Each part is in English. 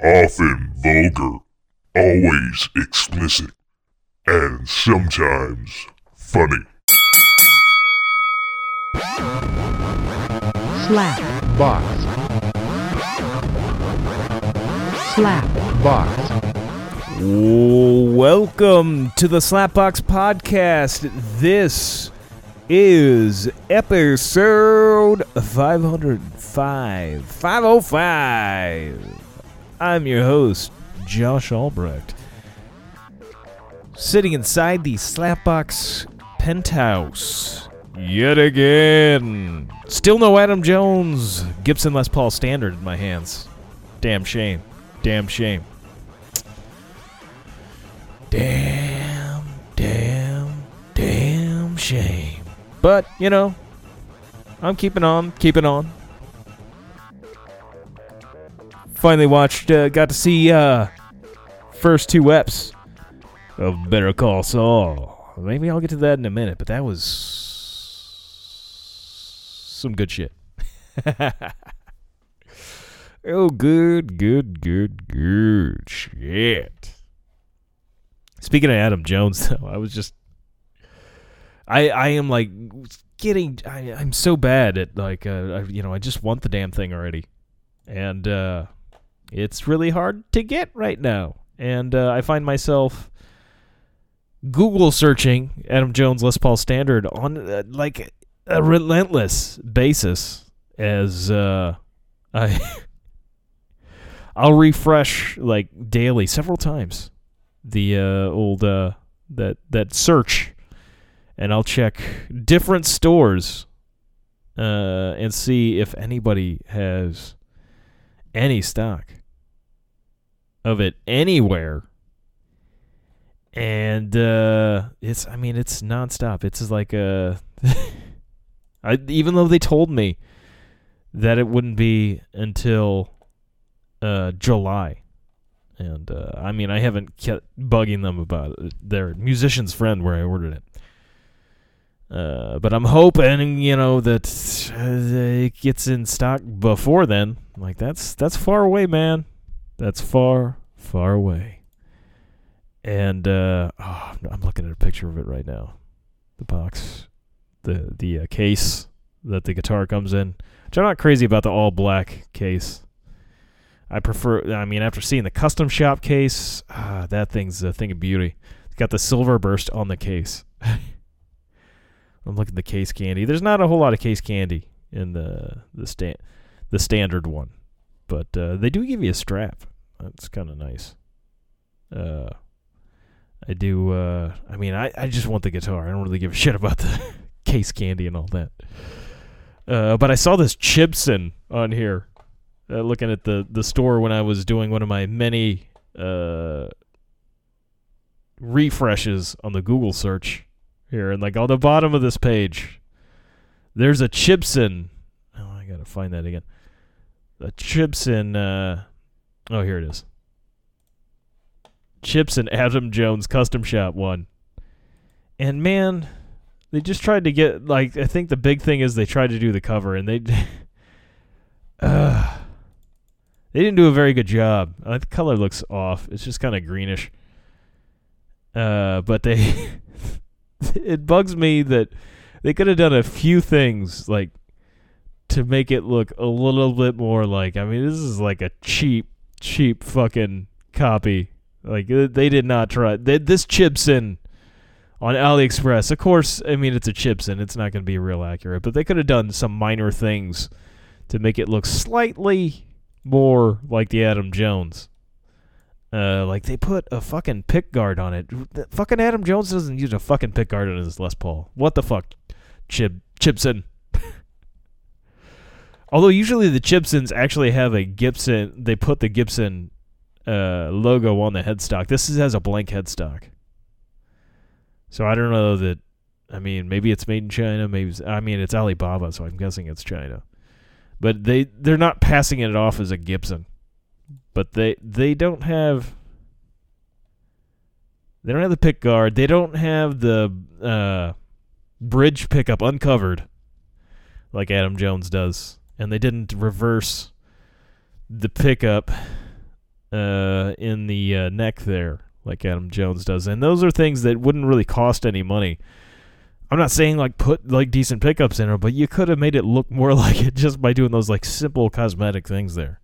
often vulgar, always explicit, and sometimes funny. slap box, slap box, Welcome to the Slapbox Podcast. This is episode 505. 505. I'm your host, Josh Albrecht. Sitting inside the Slapbox penthouse yet again. Still no Adam Jones, Gibson Les Paul standard in my hands. Damn shame. Damn shame. Damn, damn, damn shame. But, you know, I'm keeping on, keeping on. Finally watched, uh, got to see, uh, first two eps of Better Call Saul. Maybe I'll get to that in a minute, but that was some good shit. oh, good, good, good, good shit. Speaking of Adam Jones, though, I was just, I I am like getting, I, I'm so bad at like, uh, I, you know, I just want the damn thing already, and uh, it's really hard to get right now, and uh, I find myself Google searching Adam Jones Les Paul Standard on uh, like a relentless basis as uh, I. I'll refresh like daily several times the uh, old uh, that that search, and I'll check different stores uh, and see if anybody has any stock of it anywhere. And uh, it's I mean it's nonstop. It's like a I, even though they told me that it wouldn't be until uh, July and uh, I mean, I haven't kept bugging them about it. Their musician's friend where I ordered it. Uh, but I'm hoping, you know, that uh, it gets in stock before then. Like that's that's far away, man. That's far, far away. And uh, oh, I'm looking at a picture of it right now. The box, the the uh, case that the guitar comes in. Which I'm not crazy about the all black case. I prefer. I mean, after seeing the custom shop case, ah, that thing's a thing of beauty. It's got the silver burst on the case. I'm looking at the case candy. There's not a whole lot of case candy in the the stand the standard one, but uh, they do give you a strap. That's kind of nice. Uh, I do. Uh, I mean, I I just want the guitar. I don't really give a shit about the case candy and all that. Uh, but I saw this Chibson on here uh, looking at the the store when I was doing one of my many uh, refreshes on the Google search here, and like on the bottom of this page, there's a Chibson. Oh, I gotta find that again. A Chibson. Uh, oh, here it is. Chibson Adam Jones Custom Shop one, and man, they just tried to get like I think the big thing is they tried to do the cover, and they. uh, they didn't do a very good job. Uh, the color looks off. It's just kind of greenish. Uh, but they, it bugs me that they could have done a few things like to make it look a little bit more like. I mean, this is like a cheap, cheap fucking copy. Like uh, they did not try. They, this Chibson on AliExpress. Of course, I mean it's a Chibson. It's not going to be real accurate, but they could have done some minor things to make it look slightly more like the Adam Jones. Uh, like they put a fucking pick guard on it. Fucking Adam Jones doesn't use a fucking pick guard on his Les Paul. What the fuck, Chib Chibson? Although usually the Gibsons actually have a Gibson, they put the Gibson uh, logo on the headstock. This is, has a blank headstock. So I don't know that. I mean, maybe it's made in China. Maybe I mean it's Alibaba, so I'm guessing it's China but they they're not passing it off as a Gibson. But they they don't have they don't have the pick guard. They don't have the uh, bridge pickup uncovered like Adam Jones does, and they didn't reverse the pickup uh, in the uh, neck there, like Adam Jones does, and those are things that wouldn't really cost any money. I'm not saying like put like decent pickups in her, but you could have made it look more like it just by doing those like simple cosmetic things there.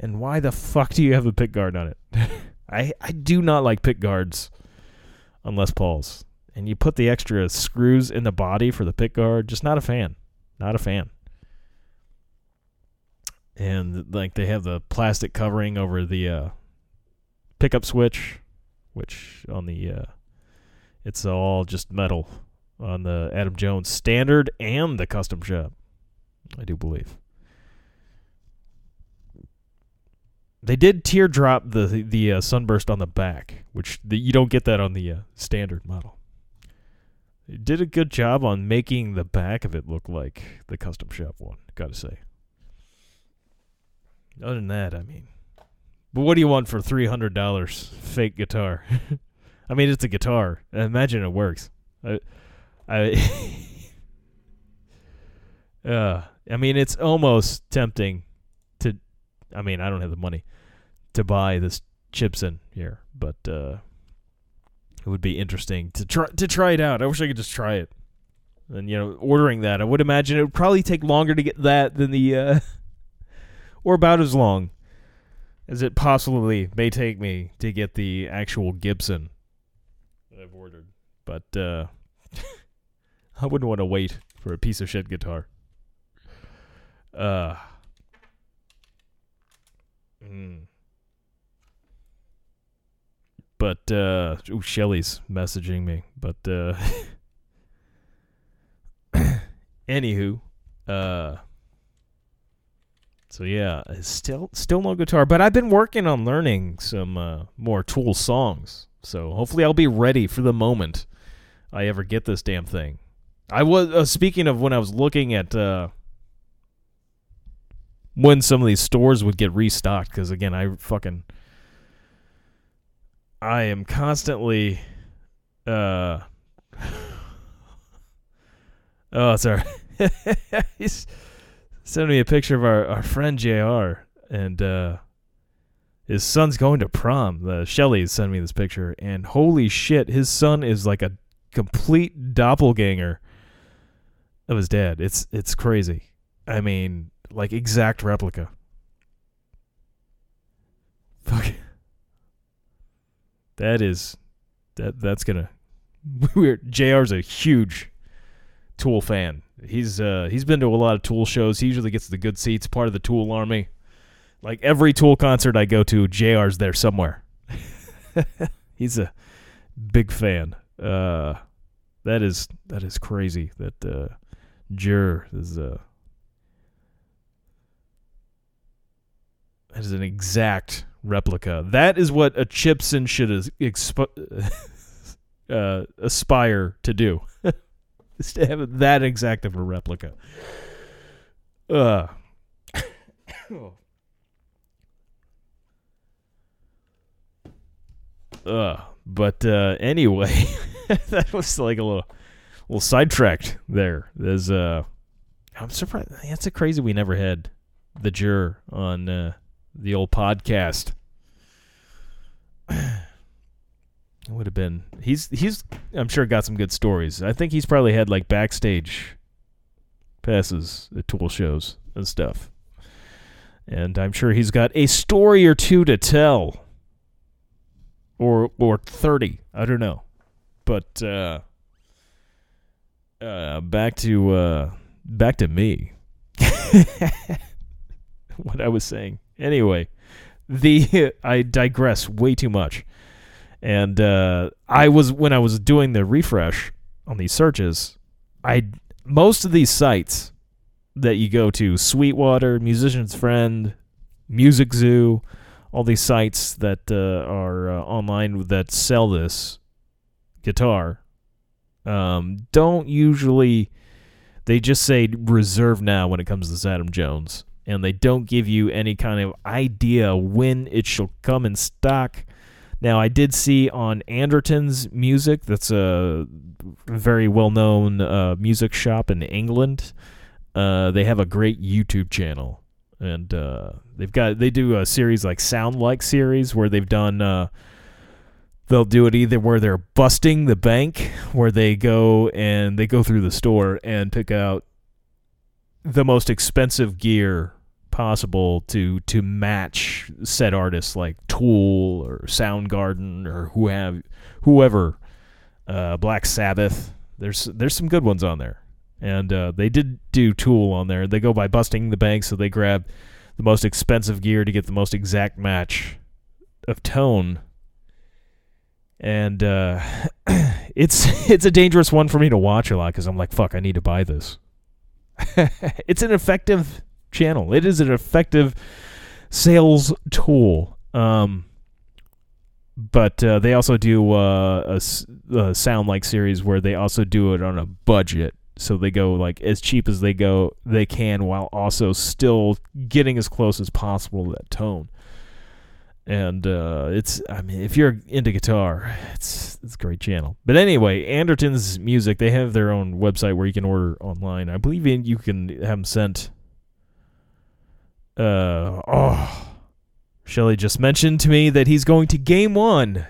And why the fuck do you have a pick guard on it? I I do not like pick guards on Les Pauls. And you put the extra screws in the body for the pick guard, just not a fan. Not a fan. And like they have the plastic covering over the uh, pickup switch, which on the uh, it's all just metal on the Adam Jones standard and the custom shop. I do believe. They did teardrop the the uh, sunburst on the back, which the, you don't get that on the uh, standard model. They did a good job on making the back of it look like the custom shop one. Gotta say. Other than that, I mean, but what do you want for three hundred dollars fake guitar? I mean, it's a guitar. Imagine it works. I, I, uh, I mean, it's almost tempting to. I mean, I don't have the money to buy this Chibson here, but uh, it would be interesting to try to try it out. I wish I could just try it. And you know, ordering that, I would imagine it would probably take longer to get that than the, uh, or about as long as it possibly may take me to get the actual Gibson that I've ordered. But uh, I wouldn't want to wait for a piece of shit guitar. Uh. Mm. But uh ooh, Shelly's messaging me. But uh anywho, uh so yeah, still still no guitar, but I've been working on learning some uh, more Tool songs. So hopefully I'll be ready for the moment I ever get this damn thing. I was uh, speaking of when I was looking at uh, when some of these stores would get restocked because again I fucking I am constantly uh oh sorry sending me a picture of our, our friend JR and uh his son's going to prom. Uh, Shelly sent me this picture, and holy shit, his son is like a complete doppelganger of his dad. It's it's crazy. I mean, like exact replica. Fuck. That is that that's gonna weird. JR's a huge Tool fan. He's uh he's been to a lot of Tool shows. He usually gets the good seats, part of the Tool army. Like every Tool concert I go to, JR's there somewhere. he's a big fan. Uh that is that is crazy that uh Jur is uh that is an exact replica. That is what a Chibson should uh, aspire to do. to have that exact of a replica. Uh Uh, but uh, anyway, that was like a little, little sidetracked there. There's uh, I'm surprised. That's a crazy we never had the juror on uh, the old podcast. It would have been. He's he's. I'm sure got some good stories. I think he's probably had like backstage passes at Tool shows and stuff. And I'm sure he's got a story or two to tell or or 30 i don't know but uh uh back to uh back to me what i was saying anyway the i digress way too much and uh i was when i was doing the refresh on these searches i most of these sites that you go to sweetwater musician's friend music zoo all these sites that uh, are uh, online that sell this guitar um, don't usually they just say reserve now when it comes to this Adam Jones and they don't give you any kind of idea when it shall come in stock. Now I did see on Anderton's Music, that's a very well-known uh, music shop in England. Uh, they have a great YouTube channel and uh, they've got they do a series like Sound Like series where they've done. Uh, they'll do it either where they're busting the bank, where they go and they go through the store and pick out the most expensive gear possible to to match said artists like Tool or Soundgarden or who have whoever uh, Black Sabbath. There's there's some good ones on there, and uh, they did do Tool on there. They go by busting the bank, so they grab the most expensive gear to get the most exact match of tone. And uh, it's it's a dangerous one for me to watch a lot because I'm like, fuck, I need to buy this. it's an effective channel. It is an effective sales tool. Um, but uh, they also do uh, a, a sound like series where they also do it on a budget. So they go like as cheap as they go they can while also still getting as close as possible to that tone. And uh, it's I mean if you're into guitar, it's it's a great channel. But anyway, Anderton's music they have their own website where you can order online. I believe in, you can have them sent. Uh oh, Shelley just mentioned to me that he's going to Game One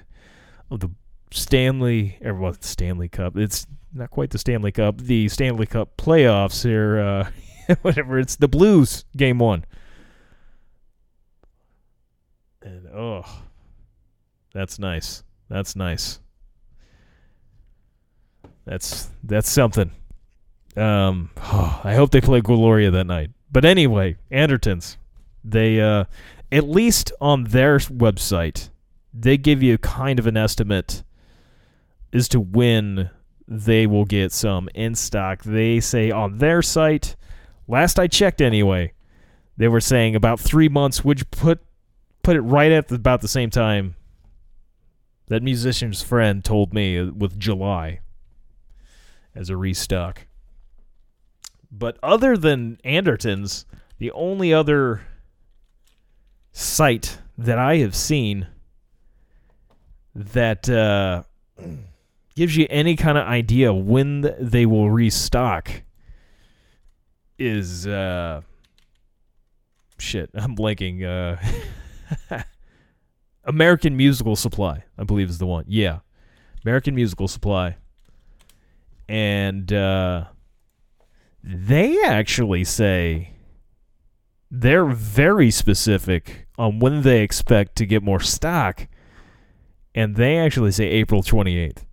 of the Stanley, or well, Stanley Cup. It's not quite the Stanley Cup, the Stanley Cup playoffs here. Uh, whatever, it's the Blues Game One. And oh, that's nice. That's nice. That's that's something. Um, I hope they play Gloria that night. But anyway, Andertons, they uh, at least on their website, they give you kind of an estimate as to when they will get some in stock. They say on their site, last I checked anyway, they were saying about three months, which put put it right at the, about the same time that musician's friend told me uh, with July as a restock. But other than Anderton's, the only other site that I have seen that uh, gives you any kind of idea when they will restock is uh, shit. I'm blanking. Uh, American Musical Supply, I believe, is the one. Yeah, American Musical Supply, and uh, they actually say they're very specific on when they expect to get more stock, and they actually say April 28th.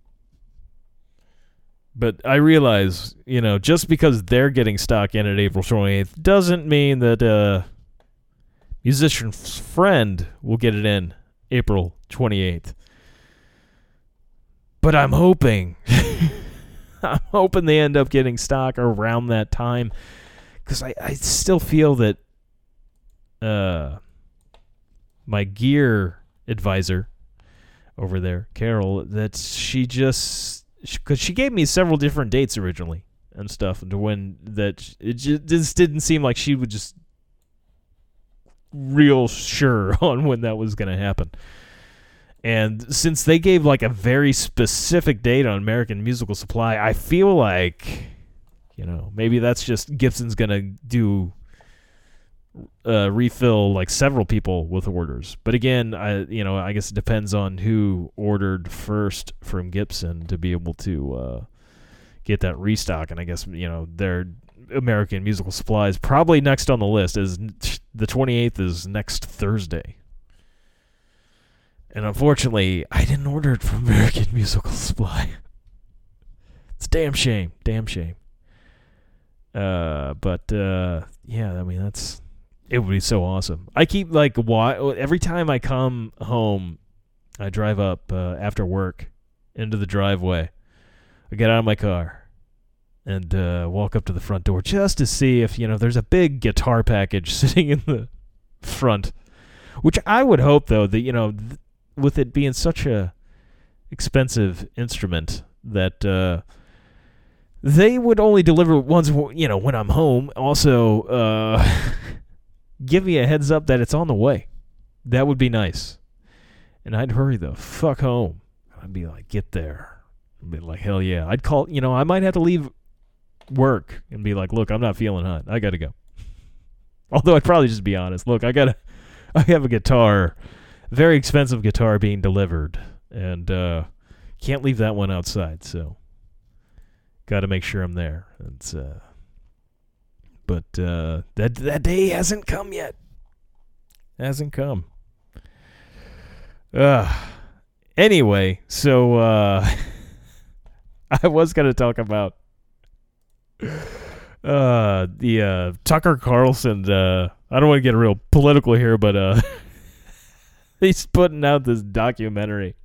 But I realize, you know, just because they're getting stock in at April 28th doesn't mean that uh, musician's friend will get it in April 28th. But I'm hoping, I'm hoping they end up getting stock around that time, because I, I still feel that uh, my gear advisor over there, Carol, that she just because she gave me several different dates originally and stuff, and when that it just, just didn't seem like she would just real sure on when that was going to happen. And since they gave like a very specific date on American Musical Supply, I feel like, you know, maybe that's just Gibson's to do uh, refill like several people with orders. But again, I you know I guess it depends on who ordered first from Gibson to be able to uh, get that restock. And I guess you know their American Musical Supplies probably next on the list is the 28th is next Thursday. And unfortunately, I didn't order it from American Musical Supply. it's a damn shame, damn shame. Uh, but uh, yeah, I mean that's it would be so awesome. I keep like why every time I come home, I drive up uh, after work into the driveway. I get out of my car and uh, walk up to the front door just to see if you know there's a big guitar package sitting in the front. Which I would hope though that you know th- with it being such a expensive instrument that uh, they would only deliver once you know when I'm home. Also. Uh, give me a heads up that it's on the way. That would be nice. And I'd hurry the fuck home. I'd be like, get there. I'd be like, hell yeah. I'd call, you know, I might have to leave work and be like, look, I'm not feeling hot. I got to go. Although I'd probably just be honest. Look, I got to I have a guitar, very expensive guitar being delivered, and uh, can't leave that one outside. So, got to make sure I'm there. It's uh, but uh, that that day hasn't come yet. Hasn't come. Uh, anyway, so uh, I was gonna talk about uh the uh Tucker Carlson uh I don't want to get real political here but uh he's putting out this documentary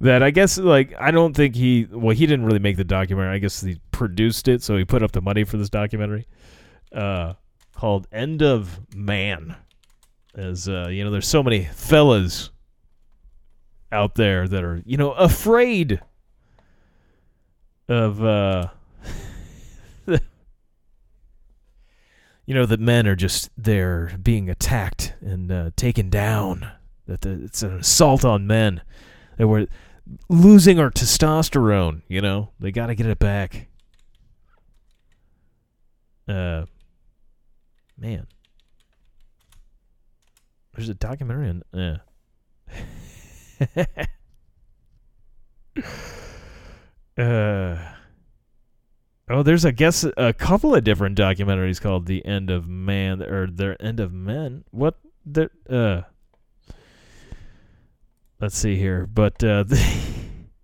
that I guess like I don't think he well he didn't really make the documentary. I guess he produced it so he put up the money for this documentary uh called End of Man. As uh you know there's so many fellas out there that are you know afraid of uh you know that men are just they're being attacked and uh, taken down that the, it's an assault on men. That we're losing our testosterone you know? They got to get it back. Uh man. There's a documentary on yeah. Uh Oh, there's I guess a couple of different documentaries called "The End of Man" or "The End of Men." What the uh? Let's see here, but uh, the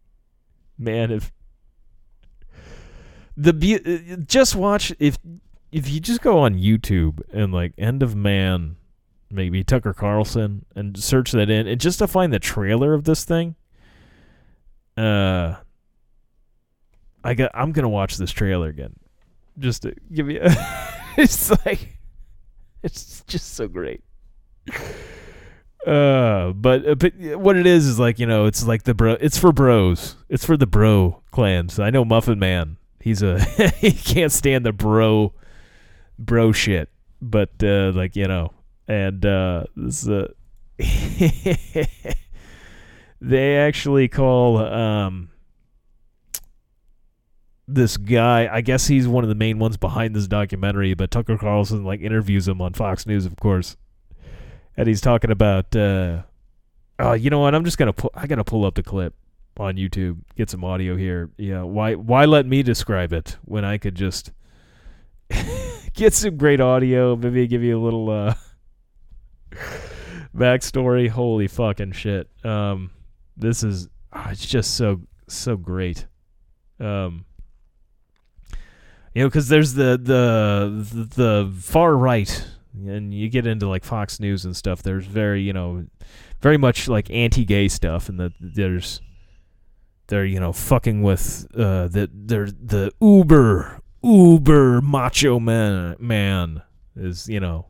man, if the be- just watch if if you just go on YouTube and like "End of Man," maybe Tucker Carlson, and search that in, and just to find the trailer of this thing, uh I got. I'm gonna watch this trailer again, just to give you. it's like, it's just so great. Uh, but uh, but what it is is like you know it's like the bro. It's for bros. It's for the bro clans. I know Muffin Man. He's a he can't stand the bro, bro shit. But uh, like you know, and uh, this uh, they actually call um this guy i guess he's one of the main ones behind this documentary but tucker carlson like interviews him on fox news of course. And he's talking about uh oh you know what? I'm just gonna pull i gotta pull up the clip on youtube get some audio here. Yeah why why let me describe it when i could just get some great audio maybe give you a little uh backstory? Holy fucking shit. Um this is oh, it's just so so great. Um you know because there's the, the the far right and you get into like fox news and stuff there's very you know very much like anti-gay stuff and that there's they're you know fucking with uh the they're the uber uber macho man man is you know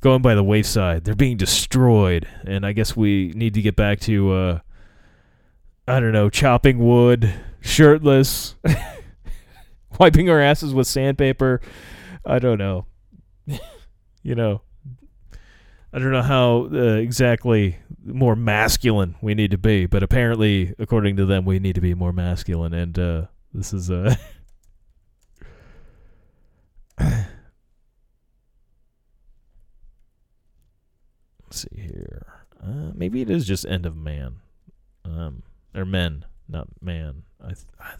going by the wayside. They're being destroyed and i guess we need to get back to uh i don't know chopping wood shirtless wiping our asses with sandpaper. I don't know. you know, I don't know how uh, exactly more masculine we need to be, but apparently, according to them, we need to be more masculine. And uh, this is uh, Let's see here. Uh, maybe it is just end of man, um, or men, not man. I, th- I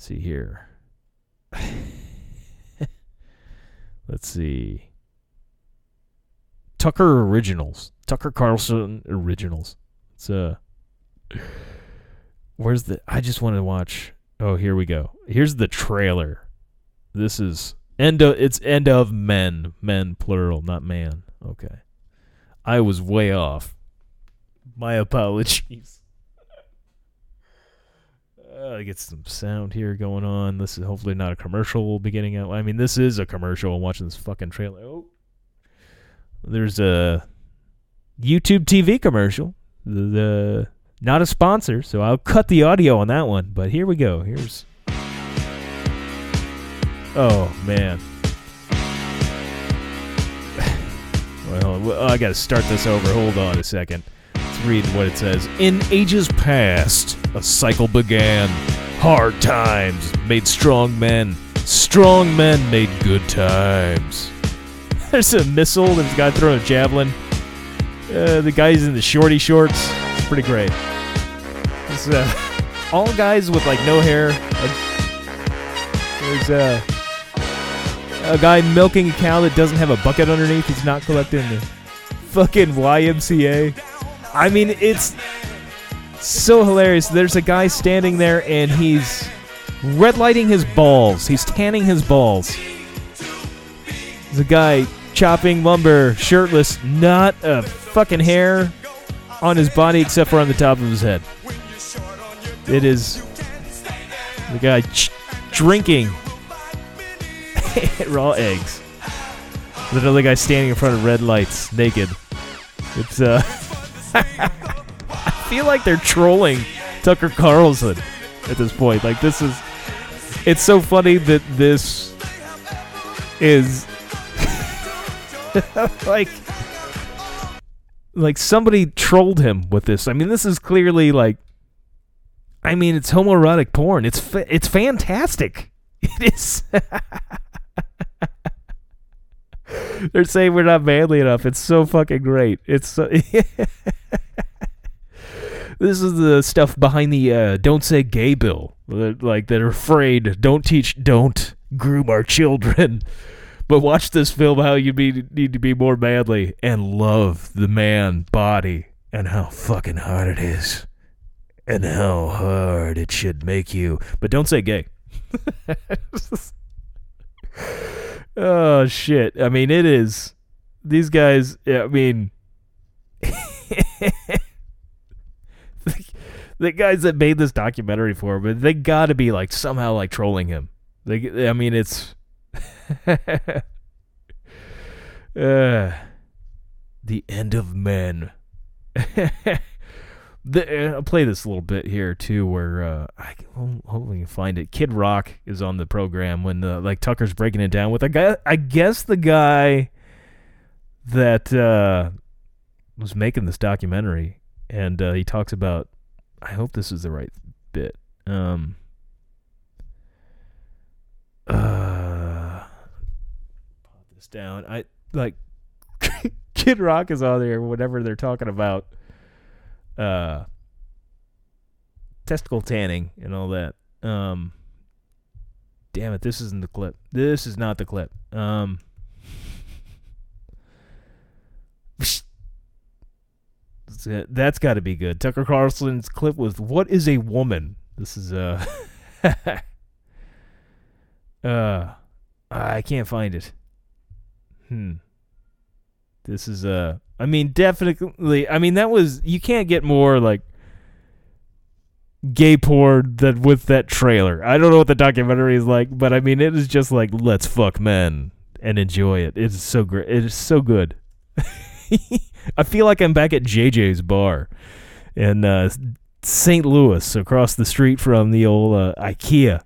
see here. Let's see. Tucker Originals. Tucker Carlson Originals. It's uh Where's the I just want to watch Oh, here we go. Here's the trailer. This is end of it's end of men. Men plural, not man. Okay. I was way off. My apologies. Uh, get some sound here going on. This is hopefully not a commercial beginning out. I mean, this is a commercial. I'm watching this fucking trailer. Oh, there's a YouTube TV commercial. The, the not a sponsor, so I'll cut the audio on that one. But here we go. Here's. Oh man. well, I got to start this over. Hold on a second read what it says. In ages past, a cycle began. Hard times made strong men. Strong men made good times. There's a missile. There's a guy throwing a javelin. Uh, the guy's in the shorty shorts. It's pretty great. It's, uh, all guys with like no hair. There's uh, a guy milking a cow that doesn't have a bucket underneath. He's not collecting the fucking YMCA. I mean, it's so hilarious. There's a guy standing there and he's red lighting his balls. He's tanning his balls. There's a guy chopping lumber, shirtless, not a fucking hair on his body except for on the top of his head. It is the guy ch- drinking raw eggs. The other guy standing in front of red lights, naked. It's uh, I feel like they're trolling Tucker Carlson at this point. Like this is, it's so funny that this is like like somebody trolled him with this. I mean, this is clearly like I mean, it's homoerotic porn. It's fa- it's fantastic. It is. They're saying we're not manly enough. It's so fucking great. It's so this is the stuff behind the uh, "Don't Say Gay" bill. Like they're afraid. Don't teach. Don't groom our children. But watch this film. How you be, need to be more manly and love the man body and how fucking hard it is and how hard it should make you. But don't say gay. Oh shit! I mean, it is. These guys. I mean, the guys that made this documentary for him, they got to be like somehow like trolling him. They, I mean, it's. uh, the end of men. the, uh, I'll play this a little bit here too, where uh, I can, hopefully can find it. Kid Rock is on the program when the like Tucker's breaking it down with a guy. I guess the guy that uh, was making this documentary, and uh, he talks about. I hope this is the right bit. Um. Uh, pop this down. I like Kid Rock is on there Whatever they're talking about uh testicle tanning and all that. Um damn it, this isn't the clip. This is not the clip. Um that's got to be good. Tucker Carlson's clip was "What is a woman?" This is uh, uh, I can't find it. Hmm. This is uh, I mean, definitely. I mean, that was you can't get more like gay porn than with that trailer. I don't know what the documentary is like, but I mean, it is just like let's fuck men and enjoy it. It's so great. It is so good. I feel like I'm back at JJ's bar in uh, St. Louis, across the street from the old uh, IKEA.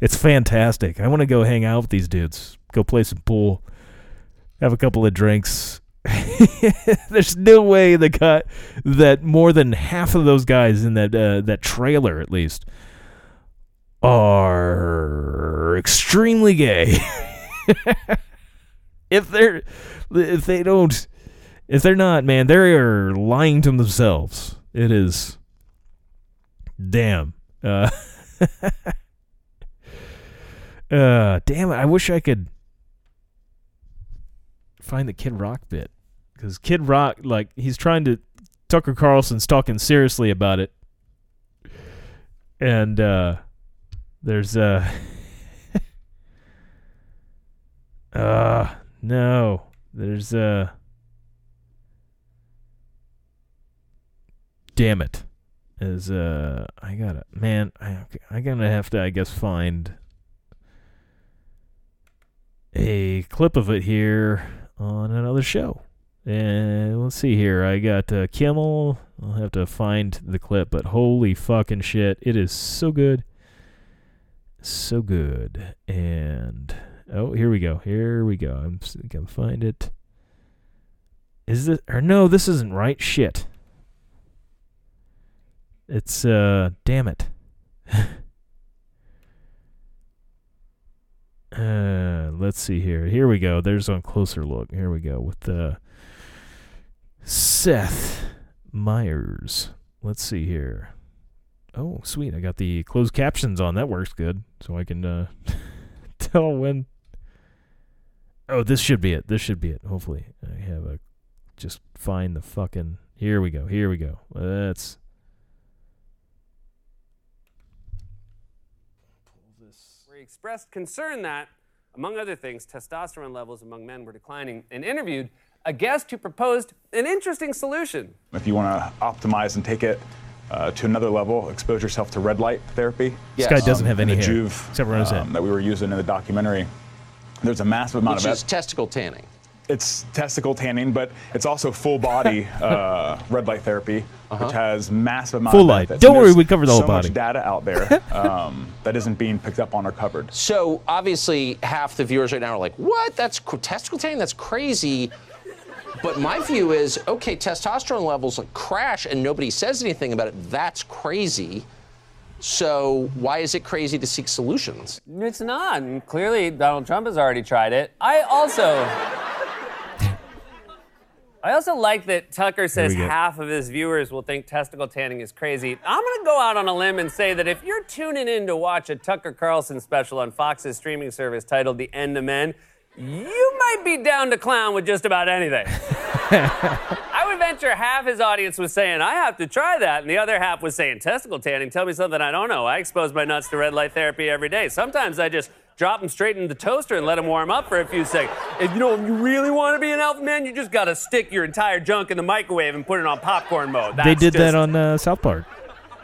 It's fantastic. I want to go hang out with these dudes, go play some pool, have a couple of drinks. There's no way the cut that more than half of those guys in that uh, that trailer, at least, are extremely gay. if they're if they don't if they're not, man, they are lying to themselves. It is damn. Uh, uh damn it. I wish I could find the Kid Rock bit cuz Kid Rock like he's trying to Tucker Carlson's talking seriously about it. And uh there's uh uh no. There's uh damn it is uh I gotta man I I gonna have to I guess find a clip of it here on another show. And let's see here. I got uh, Kimmel. I'll have to find the clip, but holy fucking shit, it is so good, so good. And oh, here we go. Here we go. I'm gonna find it. Is this or no? This isn't right. Shit. It's uh damn it. Uh, let's see here. Here we go. There's a closer look. Here we go with the Seth Meyers. Let's see here. Oh, sweet. I got the closed captions on. That works good. So I can uh, tell when. Oh, this should be it. This should be it. Hopefully. I have a. Just find the fucking. Here we go. Here we go. Let's. where he expressed concern that, among other things, testosterone levels among men were declining and interviewed a guest who proposed an interesting solution. If you want to optimize and take it uh, to another level, expose yourself to red light therapy. This guy doesn't have and any the hair, Juve except for on his head. um, that we were using in the documentary. There's a massive amount which of is testicle tanning. It's testicle tanning, but it's also full body uh, red light therapy, which has massive amount Full of light. benefits. Don't worry, we covered the whole so body. much data out there um, that isn't being picked up on or covered. So obviously, half the viewers right now are like, "What? That's cr- testicle tanning? That's crazy." But my view is, okay, testosterone levels like crash and nobody says anything about it. That's crazy. So why is it crazy to seek solutions? It's not. And clearly, Donald Trump has already tried it. I also. I also like that Tucker says half of his viewers will think testicle tanning is crazy. I'm going to go out on a limb and say that if you're tuning in to watch a Tucker Carlson special on Fox's streaming service titled The End of Men, you might be down to clown with just about anything. I would venture half his audience was saying, I have to try that. And the other half was saying, testicle tanning, tell me something I don't know. I expose my nuts to red light therapy every day. Sometimes I just drop them straight into the toaster and let them warm up for a few seconds. If you know, if you really want to be an alpha man, you just got to stick your entire junk in the microwave and put it on popcorn mode. They That's did that on uh, South Park.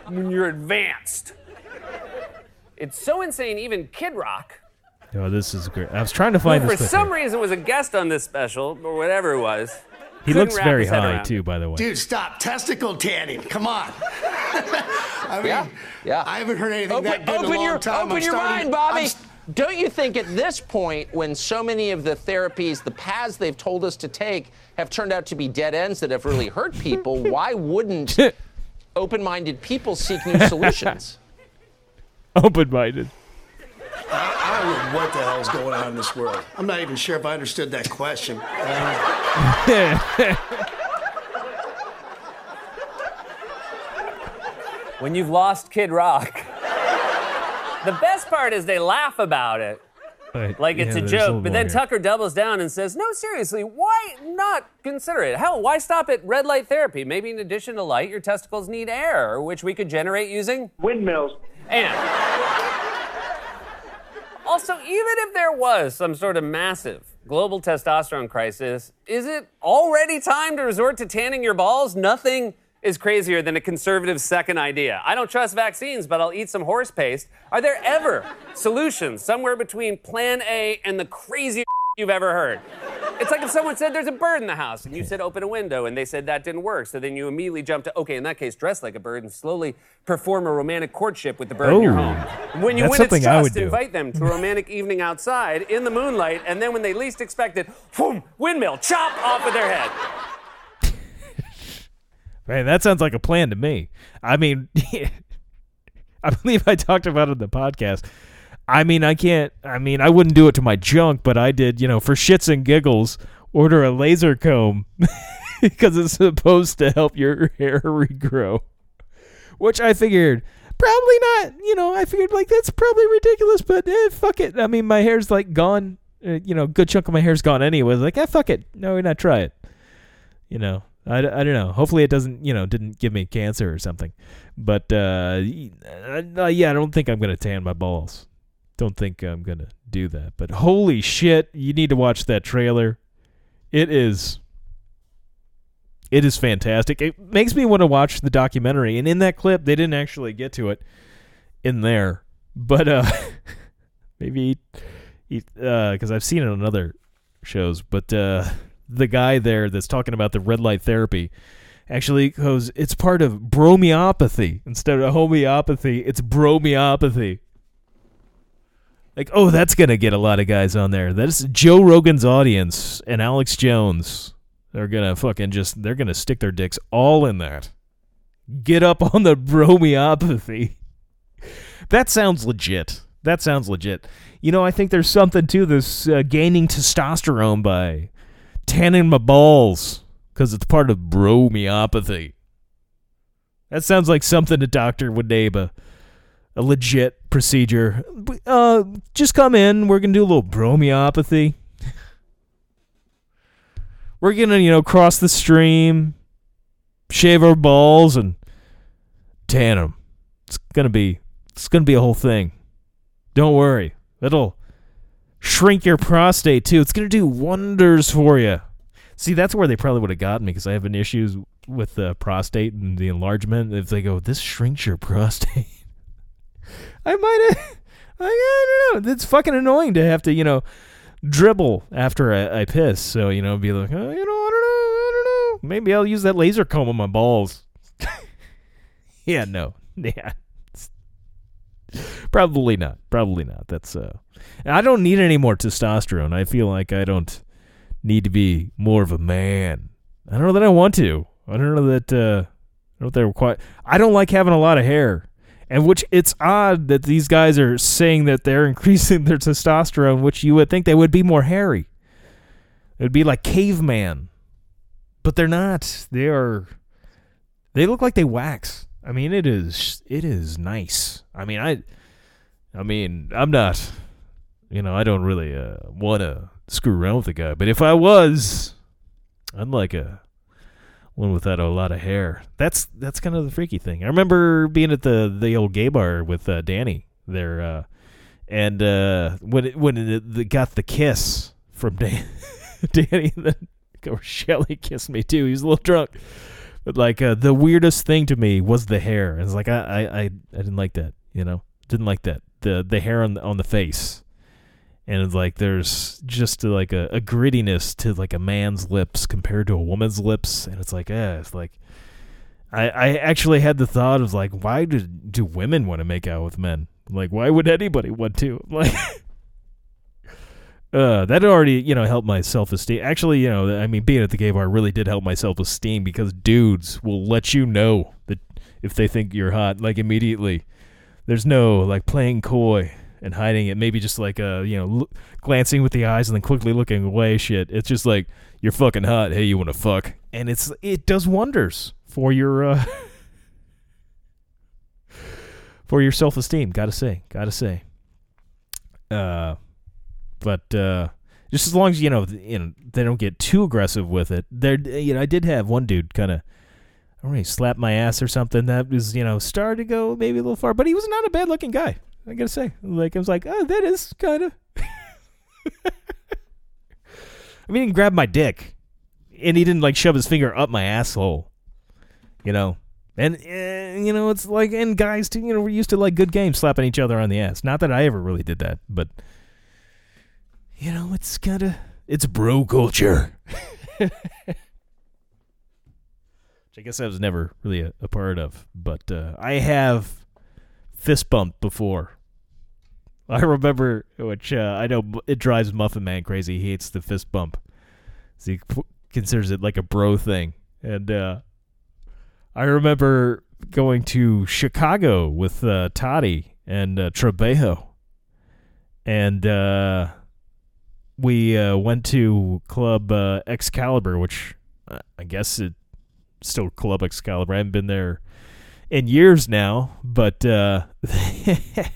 when you're advanced. It's so insane, even Kid Rock, Oh, this is great. I was trying to who find for this. clip some here. reason was a guest on this special, or whatever it was. he couldn't looks very high around. too, by the way. Dude, stop. Testicle tanning. Come on. I mean, Yeah, yeah. I haven't heard anything that Open, good in a open long your, time. open I'm your starting- mind, Bobby. I'm s- Don't you think at this point, when so many of the therapies, the paths they've told us to take, have turned out to be dead ends that have really hurt people, why wouldn't open-minded people seek new solutions? Open-minded. I don't know what the hell is going on in this world. I'm not even sure if I understood that question. when you've lost Kid Rock. The best part is they laugh about it Right. like it's Yeah, a there's little joke, but then here. Tucker doubles down and says, "No, seriously, why not consider it? Hell, why stop at red light therapy? Maybe in addition to light, your testicles need air, which we could generate using Windmills. and." Also, even if there was some sort of massive global testosterone crisis, is it already time to resort to tanning your balls? Nothing is crazier than a conservative's second idea. I don't trust vaccines, but I'll eat some horse paste. Are there ever solutions somewhere between plan A and the craziest you've ever heard? It's like if someone said there's a bird in the house and you said open a window and they said that didn't work. So then you immediately jump to, okay, in that case, dress like a bird and slowly perform a romantic courtship with the bird in your home. When you that's win its something I would trust, invite them to a romantic evening outside in the moonlight, and then when they least expect it, boom, windmill, chop off of their head. Man, that sounds like a plan to me. I mean, I believe I talked about it in the podcast. I mean, I can't. I mean, I wouldn't do it to my junk, but I did. You know, for shits and giggles, order a laser comb because it's supposed to help your hair regrow. Which I figured probably not. You know, I figured like that's probably ridiculous, but eh, fuck it. I mean, my hair's like gone. Uh, you know, good chunk of my hair's gone anyway. Like, eh, fuck it. No, we're not try it you know I, I don't know. Hopefully it doesn't you know didn't give me cancer or something. But uh, uh, yeah i don't think i'm gonna tan my balls. Don't think i'm gonna do that. But holy shit you need to watch that trailer. It is it is fantastic. It makes me want to watch the documentary. And in that clip they didn't actually get to it in there. But uh maybe uh because i've seen it on other shows. But uh the guy there that's talking about the red light therapy actually goes it's part of bromeopathy instead of homeopathy. It's bromeopathy like oh that's gonna get a lot of guys on there. That's joe rogan's audience and alex jones. They're gonna fucking just they're gonna stick their dicks all in that. Get up on the bromeopathy that sounds legit. That sounds legit. You know, I think there's something to this uh, gaining testosterone by tanning my balls because it's part of bromeopathy. That sounds like something a doctor would name a, a legit procedure. Uh, just come in. We're gonna do a little bromeopathy. We're gonna, you know, cross the stream, shave our balls, and tan them. It's gonna be, it's gonna be a whole thing. Don't worry. It'll shrink your prostate too. It's gonna do wonders for you. See, that's where they probably would have gotten me because I have an issues with the prostate and the enlargement. If they go, this shrinks your prostate, I might have. I don't know. It's fucking annoying to have to, you know, dribble after I, I piss. So you know, be like, oh, you know, I don't know, I don't know. Maybe I'll use that laser comb on my balls. yeah, no, yeah. Probably not. Probably not. That's uh I don't need any more testosterone. I feel like I don't need to be more of a man. I don't know that I want to. I don't know that uh I don't they're quite I don't like having a lot of hair. And which it's odd that these guys are saying that they're increasing their testosterone, which you would think they would be more hairy. It would be like caveman. But they're not. They are they look like they wax. I mean, it is it is nice. I mean, I I mean, I'm not you know, I don't really uh, want to screw around with the guy, but if I was, I'd like a one without a lot of hair. That's that's kind of the freaky thing. I remember being at the the old gay bar with uh, Danny there, uh, and uh, when it, when it, got the kiss from Dan, Danny, then or Shelly kissed me too. He was a little drunk. But like uh, the weirdest thing to me was the hair. It's like I, I, I, I didn't like that. You know, didn't like that. The the hair on the, on the face, and it's like there's just like a, a grittiness to like a man's lips compared to a woman's lips, and it's like eh, it's like. I, I actually had the thought of like, why do do women want to make out with men? Like, why would anybody want to? Like, uh, that already, you know, helped my self esteem. Actually, you know, I mean, being at the gay bar really did help my self esteem because dudes will let you know that if they think you're hot, like immediately. There's no like playing coy and hiding it. Maybe just like uh, you know, l- glancing with the eyes and then quickly looking away. Shit, it's just like you're fucking hot. Hey, you want to fuck? And it's it does wonders for your uh, for your self esteem. Gotta say, gotta say. Uh, but uh, just as long as you know, you know, they don't get too aggressive with it. There, you know, I did have one dude kind of, I don't know, he slapped my ass or something. That was, you know, started to go maybe a little far, but he was not a bad looking guy. I gotta say, like, I was like, oh, that is kind of. I mean, he didn't grab my dick, and he didn't like shove his finger up my asshole. You know, and uh, you know, it's like, and guys too. You know, we're used to like good games slapping each other on the ass. Not that I ever really did that, but you know, it's kind of it's bro culture. Which I guess I was never really a, a part of, but uh, I have fist bump before. I remember, which uh, I know it drives Muffin Man crazy. He hates the fist bump. So he p- considers it like a bro thing. And uh, I remember going to Chicago with uh, Toddy and uh, Trebejo. And uh, we uh, went to Club uh, Excalibur, which uh, I guess it's still Club Excalibur. I haven't been there in years now, but uh, I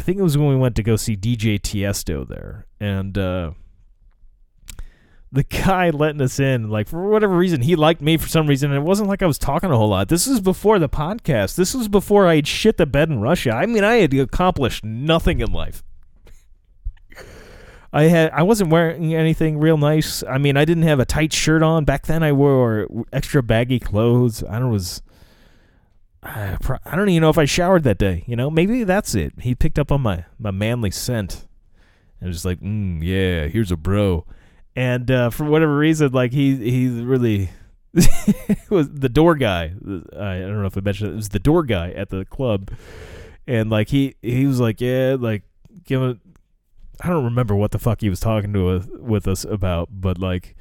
think it was when we went to go see DJ Tiesto there, and uh, the guy letting us in, like for whatever reason, he liked me for some reason, and it wasn't like I was talking a whole lot. This was before the podcast. This was before I had shit the bed in Russia. I mean, I had accomplished nothing in life. I had I wasn't wearing anything real nice. I mean, I didn't have a tight shirt on back then. I wore extra baggy clothes. I was. I, I don't even know if I showered that day. You know, maybe that's it. He picked up on my my manly scent, and was just like, mm, yeah, here's a bro. And uh, for whatever reason, like he he really was the door guy. I don't know if I mentioned it. It was the door guy at the club, and like he he was like, yeah, like giving I don't remember what the fuck he was talking to us with us about, but like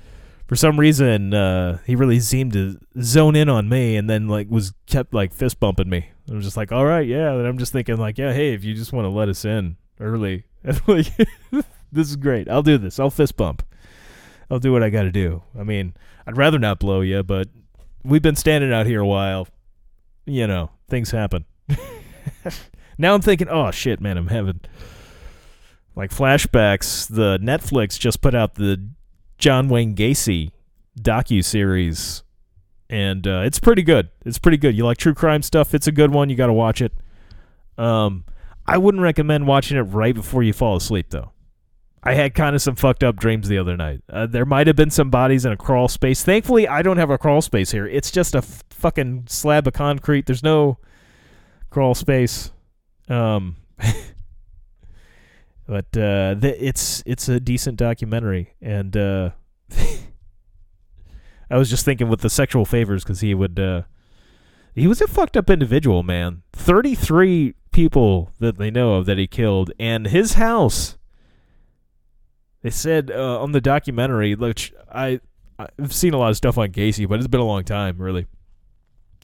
for some reason uh, he really seemed to zone in on me and then like was kept like fist bumping me. I was just like, all right, yeah. And I'm just thinking like, yeah, hey, if you just want to let us in early, like, this is great. I'll do this. I'll fist bump. I'll do what I got to do. I mean, I'd rather not blow you, but we've been standing out here a while. You know, things happen. now I'm thinking, oh shit, man, I'm having like flashbacks. The Netflix just put out the John Wayne Gacy docu series, and uh, it's pretty good. It's pretty good. You like true crime stuff? It's a good one. You got to watch it. Um, I wouldn't recommend watching it right before you fall asleep, though. I had kind of some fucked up dreams the other night. Uh, there might have been some bodies in a crawl space. Thankfully, I don't have a crawl space here. It's just a f- fucking slab of concrete. There's no crawl space. Um, but uh, th- it's it's a decent documentary, and uh, I was just thinking with the sexual favors because he would. Uh, he was a fucked up individual, man. Thirty three people that they know of that he killed, and his house. They said uh, on the documentary, which I I've seen a lot of stuff on Gacy, but it's been a long time, really.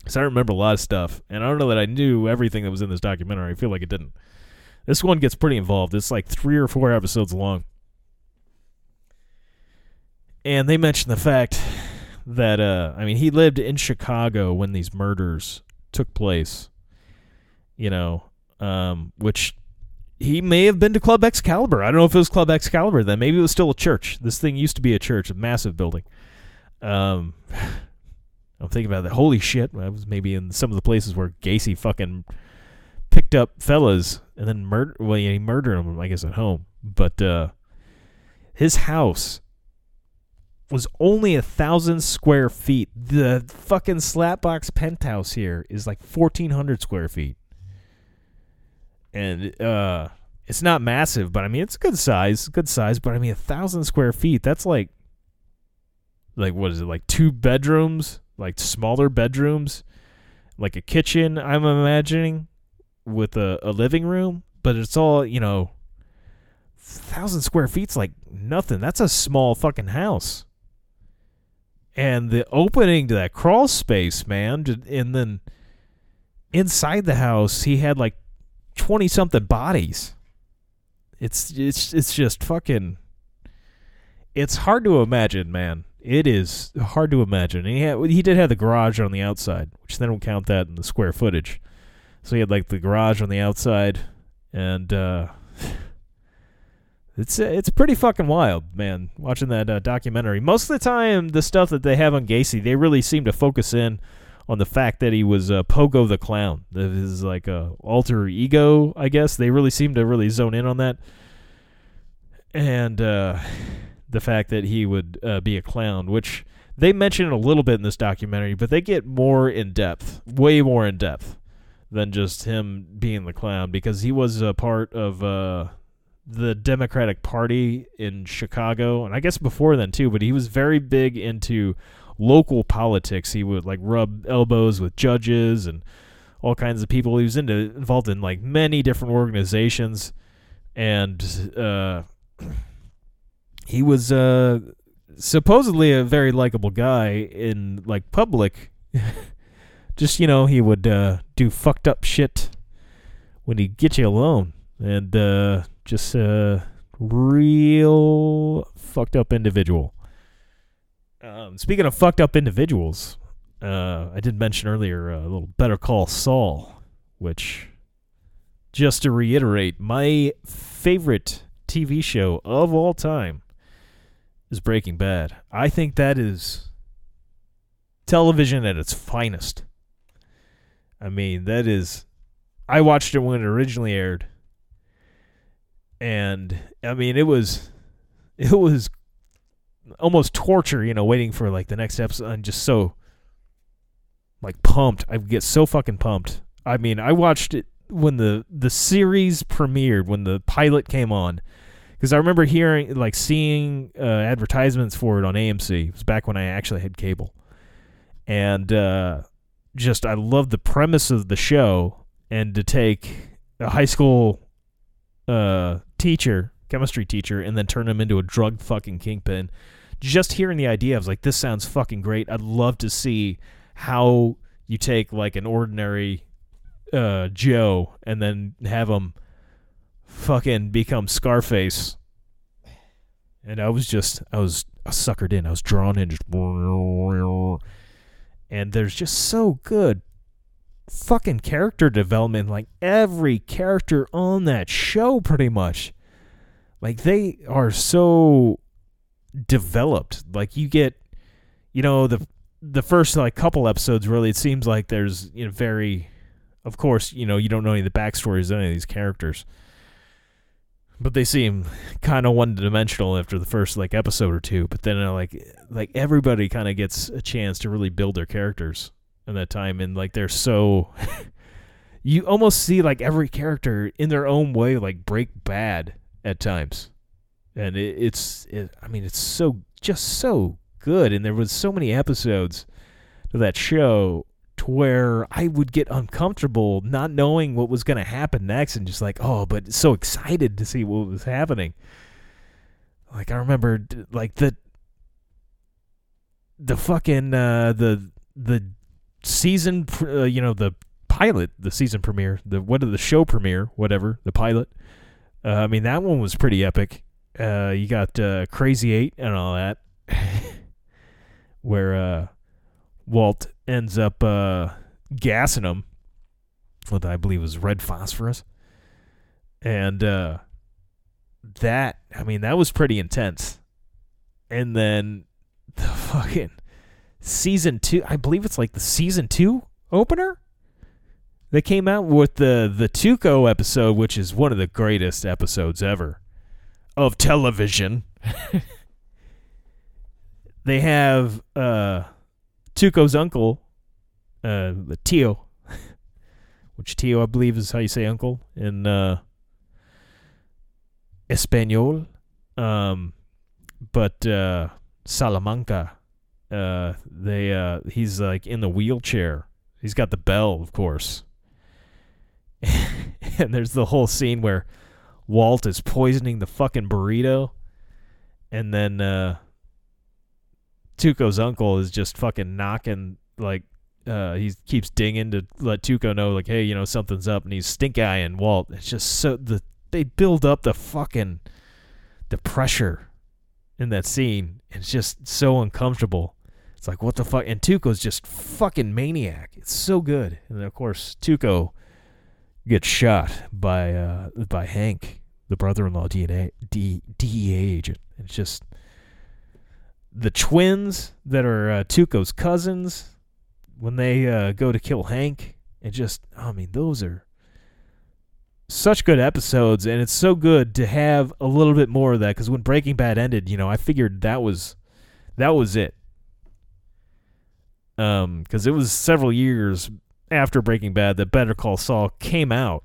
So I remember a lot of stuff, and I don't know that I knew everything that was in this documentary. I feel like it didn't. This one gets pretty involved. It's like three or four episodes long. And they mention the fact that uh I mean he lived in Chicago when these murders took place. You know, um which he may have been to Club Excalibur. I don't know if it was Club Excalibur then. Maybe it was still a church. This thing used to be a church, a massive building. Um I'm thinking about that. Holy shit! I was maybe in some of the places where Gacy fucking picked up fellas and then murder. Well, yeah, he murdered them, I guess, at home. But uh, his house was only a thousand square feet. The fucking slapbox penthouse here is like fourteen hundred square feet, and uh, it's not massive, but I mean it's a good size, good size. But I mean a thousand square feet. That's like, like what is it? Like two bedrooms, like smaller bedrooms, like a kitchen. I'm imagining with a, a living room, but it's all you know. Thousand square feet's like nothing. That's a small fucking house. And the opening to that crawl space, man, and then inside the house, he had like twenty something bodies. It's it's it's just fucking. It's hard to imagine, man. It is hard to imagine. He had, he did have the garage on the outside, which then will count that in the square footage. So he had like the garage on the outside, and uh, it's it's pretty fucking wild, man. Watching that uh, documentary. Most of the time, the stuff that they have on Gacy, they really seem to focus in on the fact that he was uh, Pogo the clown. That is like a alter ego, I guess. They really seem to really zone in on that, and uh, the fact that he would uh, be a clown, which they mention a little bit in this documentary, but they get more in depth, way more in depth than just him being the clown because he was a part of uh, the Democratic Party in Chicago, and I guess before then too. But he was very big into local politics. He would like rub elbows with judges and all kinds of people. He was into involved in like many different organizations, and uh, he was uh, supposedly a very likable guy in like public. just you know he would uh, do fucked up shit when he get you alone and uh, just a real fucked up individual. Um, speaking of fucked up individuals uh, i did mention earlier uh, a little better call saul which just to reiterate my favorite tv show of all time is breaking bad. I think that is television at its finest I mean, that is. I watched it when it originally aired, and I mean, it was, it was almost torture, you know, waiting for like the next episode. I'm just so like pumped. I get so fucking pumped. I mean, I watched it when the the series premiered, when the pilot came on, because I remember hearing like seeing uh, advertisements for it on AMC. It was back when I actually had cable, and. uh just I love the premise of the show and to take a high school uh, teacher, chemistry teacher, and then turn him into a drug fucking kingpin just hearing the idea, I was like, this sounds fucking great. I'd love to see how you take like an ordinary uh, Joe and then have him fucking become Scarface. And I was just, I was suckered in. I was drawn in, just, and there's just so good fucking character development. Like every character on that show, pretty much, like they are so developed. Like you get, you know, the the first like couple episodes. Really, it seems like there's you know very, of course, you know, you don't know any of the backstories of any of these characters but they seem kind of one dimensional after the first like episode or two. But then uh, like like everybody kind of gets a chance to really build their characters in that time, and like they're so you almost see like every character in their own way like break bad at times, and it, it's it, I mean it's so just so good, and there was so many episodes to that show to where I would get uncomfortable not knowing what was going to happen next and just like, oh, but so excited to see what was happening. Like I remember like the the fucking uh the the season uh, you know the pilot, the season premiere, the what the show premiere, whatever, the pilot. Uh, I mean that one was pretty epic. Uh you got uh Crazy 8 and all that. where uh Walt ends up uh, gassing him with, I believe, was red phosphorus. And uh, that, I mean, that was pretty intense. And then the fucking season two, I believe it's like the season two opener. They came out with the the Tuco episode, which is one of the greatest episodes ever of television. they have uh Tuco's uncle, uh, Tio, which Tio I believe is how you say uncle in uh, Espanol. Um, but uh, Salamanca, uh, they uh, he's like in the wheelchair. He's got the bell, of course. and there's the whole scene where Walt is poisoning the fucking burrito, and then uh, Tuco's uncle is just fucking knocking like uh, he keeps dinging to let Tuco know like, hey, you know something's up, and he's stink eyeing Walt. It's just so the they build up the fucking the pressure in that scene. It's just so uncomfortable. It's like what the fuck, and Tuco's just fucking maniac. It's so good, and then of course Tuco gets shot by uh by Hank, the brother-in-law DNA DEA agent. It's just the twins that are uh, Tuco's cousins when they uh, go to kill Hank. And just, I mean, those are such good episodes, and it's so good to have a little bit more of that. Because when Breaking Bad ended, you know, I figured that was that was it. Um, because it was several years after Breaking Bad that Better Call Saul came out,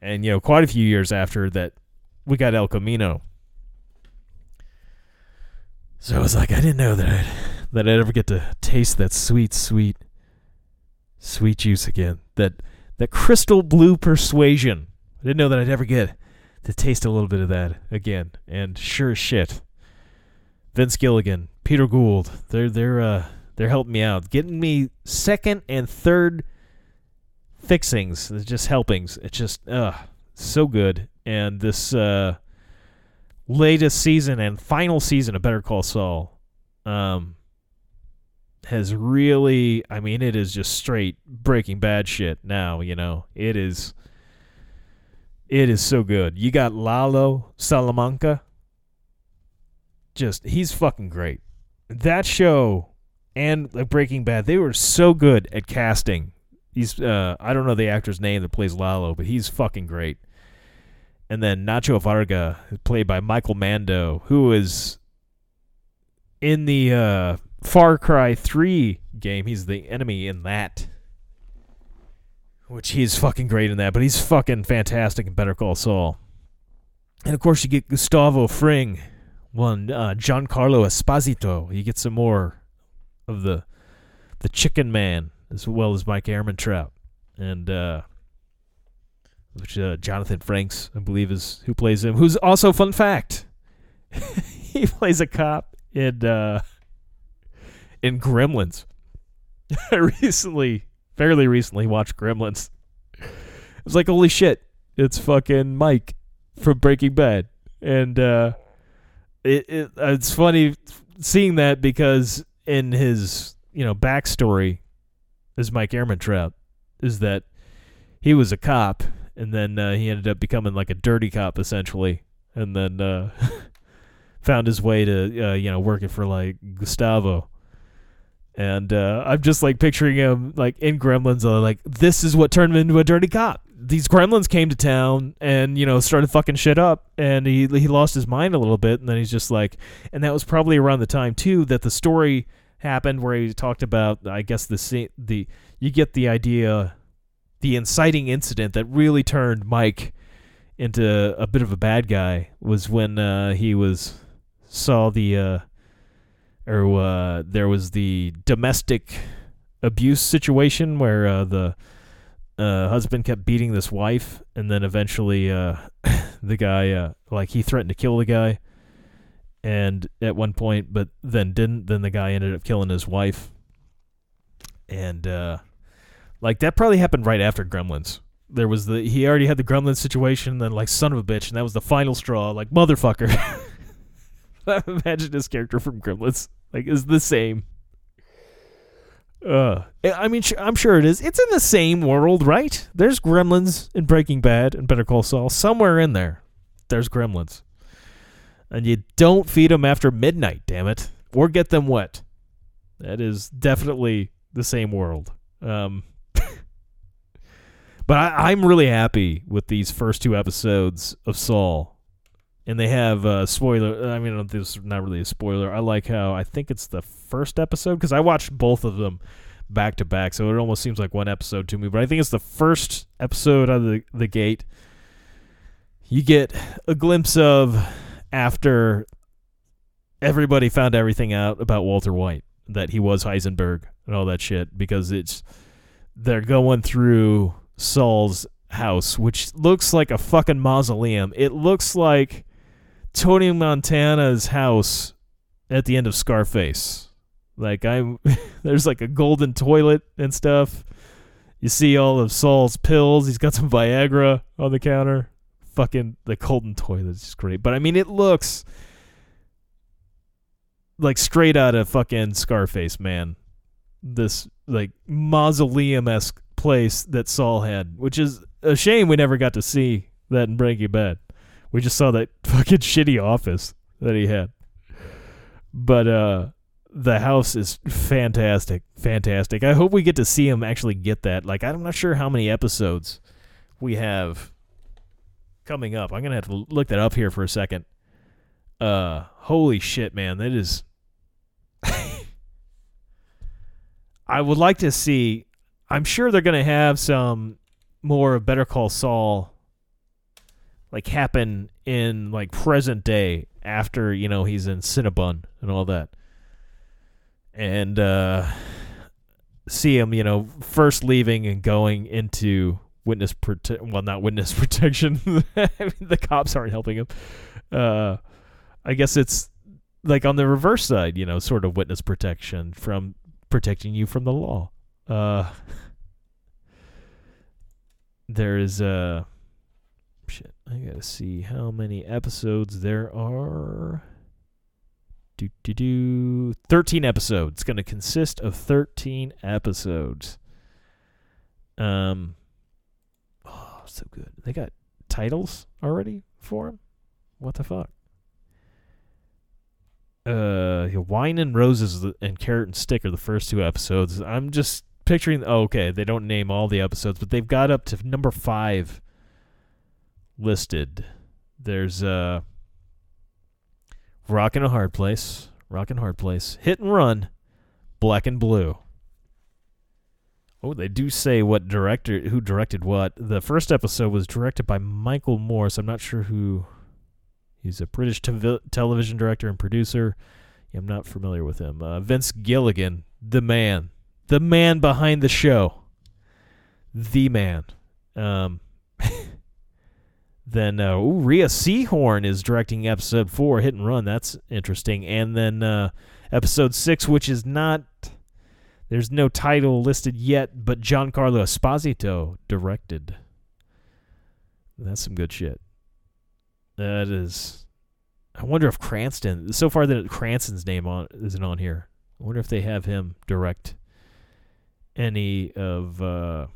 and you know, quite a few years after that, we got El Camino. So I was like, I didn't know that I'd, that I'd ever get to taste that sweet, sweet, sweet juice again. That that crystal blue persuasion. I didn't know that I'd ever get to taste a little bit of that again. And sure as shit, Vince Gilligan, Peter Gould, they're they're uh they're helping me out, getting me second and third fixings, It's just helpings. It's just uh so good. And this uh latest season and final season of Better Call Saul um, has really, I mean, it is just straight Breaking Bad shit now. You know, it is. It is so good. You got Lalo Salamanca. Just he's fucking great. That show and Breaking Bad, they were so good at casting. He's uh I don't know the actor's name that plays Lalo, but he's fucking great and then Nacho Varga, played by Michael Mando, who is in the uh, Far Cry 3 game. He's the enemy in that. Which he's fucking great in that, but he's fucking fantastic in Better Call Saul. And of course, you get Gustavo Fring, one uh, Giancarlo Esposito. You get some more of the the Chicken Man, as well as Mike Ehrmantraut. And uh, which uh, Jonathan Franks, I believe, is who plays him. Who's also fun fact, he plays a cop in uh, in Gremlins. I recently, fairly recently, watched Gremlins. I was like, holy shit, it's fucking Mike from Breaking Bad, and uh, it, it it's funny seeing that because in his you know backstory as Mike Ehrmantraut is that he was a cop and then uh, he ended up becoming like a dirty cop essentially, and then uh, found his way to uh, you know working for like Gustavo. And uh, I'm just like picturing him like in Gremlins, uh, like this is what turned him into a dirty cop. These Gremlins came to town and you know started fucking shit up, and he he lost his mind a little bit, and then he's just like, and that was probably around the time too that the story happened where he talked about, I guess the the you get the idea, the inciting incident that really turned Mike into a bit of a bad guy was when uh, he was saw the uh, or uh, there was the domestic abuse situation where uh, the uh, husband kept beating this wife, and then eventually uh, the guy like he threatened to kill the guy, and at one point, but then didn't. Then the guy ended up killing his wife, and like that probably happened right after Gremlins. There was the he already had the Gremlins situation, then like son of a bitch, and that was the final straw. Like motherfucker. Imagine this character from Gremlins like is the same. Uh, I mean, I'm sure it is. It's in the same world, right? There's Gremlins in Breaking Bad and Better Call Saul. Somewhere in there, there's Gremlins, and you don't feed them after midnight. Damn it, or get them wet. That is definitely the same world. Um, but I, I'm really happy with these first two episodes of Saul and they have uh, spoiler. I mean, this is not really a spoiler. I like how I think it's the first episode because I watched both of them back to back, so it almost seems like one episode to me. But I think it's the first episode out of the, the gate. You get a glimpse of after everybody found everything out about Walter White that he was Heisenberg and all that shit because it's they're going through Saul's house, which looks like a fucking mausoleum. It looks like Tony Montana's house at the end of Scarface. Like I'm there's like a golden toilet and stuff. You see all of Saul's pills. He's got some Viagra on the counter. Fucking the golden toilet is great. But I mean it looks like straight out of fucking Scarface, man. This like mausoleum esque place that Saul had, which is a shame we never got to see that in Breaking Bad. We just saw that fucking shitty office that he had. But uh the house is fantastic, fantastic. I hope we get to see him actually get that. Like I'm not sure how many episodes we have coming up. I'm gonna have to look that up here for a second. Uh, holy shit, man, that is. I would like to see. I'm sure they're gonna have some more Better Call Saul like happen in like present day after you know he's in Cinnabon and all that, and uh, see him you know first leaving and going into witness prote- well not witness protection. I mean, the cops aren't helping him. Uh, I guess it's like on the reverse side, you know, sort of witness protection from protecting you from the law. Uh, there's uh shit. I gotta see how many episodes there are. Do do do. Thirteen episodes. It's gonna consist of thirteen episodes. Um. Oh, so good. They got titles already for them. What the fuck? Uh, Wine and Roses and Carrot and Stick are the first two episodes. I'm just picturing. Oh, okay, they don't name all the episodes, but they've got up to number five listed. There's uh, Rock and a Hard Place, Rock and Hard Place, Hit and Run, Black and Blue. Oh, they do say what director who directed what. The first episode was directed by Michael Morris. I'm not sure who. He's a British television director and producer. I'm not familiar with him. Uh, Vince Gilligan, the man, the man behind the show, the man. Um, Then uh, ooh, Rhea Seehorn is directing episode four, Hit and Run. That's interesting. And then uh, episode six, which is not. There's no title listed yet, but Giancarlo Esposito directed. That's some good shit. That is. I wonder if Cranston. So far, that Cranston's name on isn't on here. I wonder if they have him direct any of uh,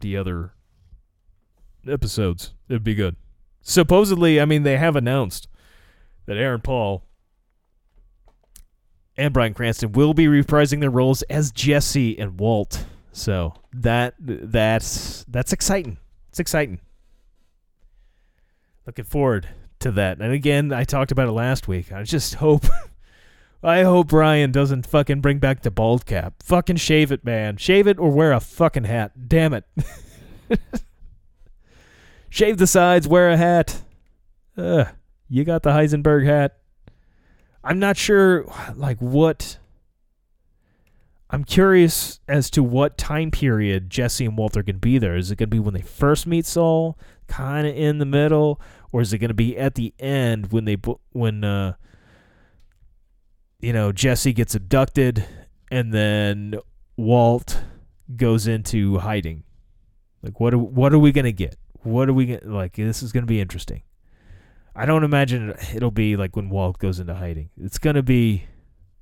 the other episodes. It'd be good. Supposedly, I mean, they have announced that Aaron Paul and Bryan Cranston will be reprising their roles as Jesse and Walt. So that that's that's exciting. It's exciting. Looking forward to that. And again, I talked about it last week. I just hope I hope Bryan doesn't fucking bring back the bald cap. Fucking shave it, man. Shave it or wear a fucking hat. Damn it. shave the sides, wear a hat. Ugh, you got the Heisenberg hat. I'm not sure like what I'm curious as to what time period Jesse and Walter can be there. Is it going to be when they first meet Saul, kind of in the middle, or is it going to be at the end when they when uh you know Jesse gets abducted and then Walt goes into hiding? Like what are, what are we going to get? What are we gonna, like this is going to be interesting. I don't imagine it'll be like when Walt goes into hiding. It's going to be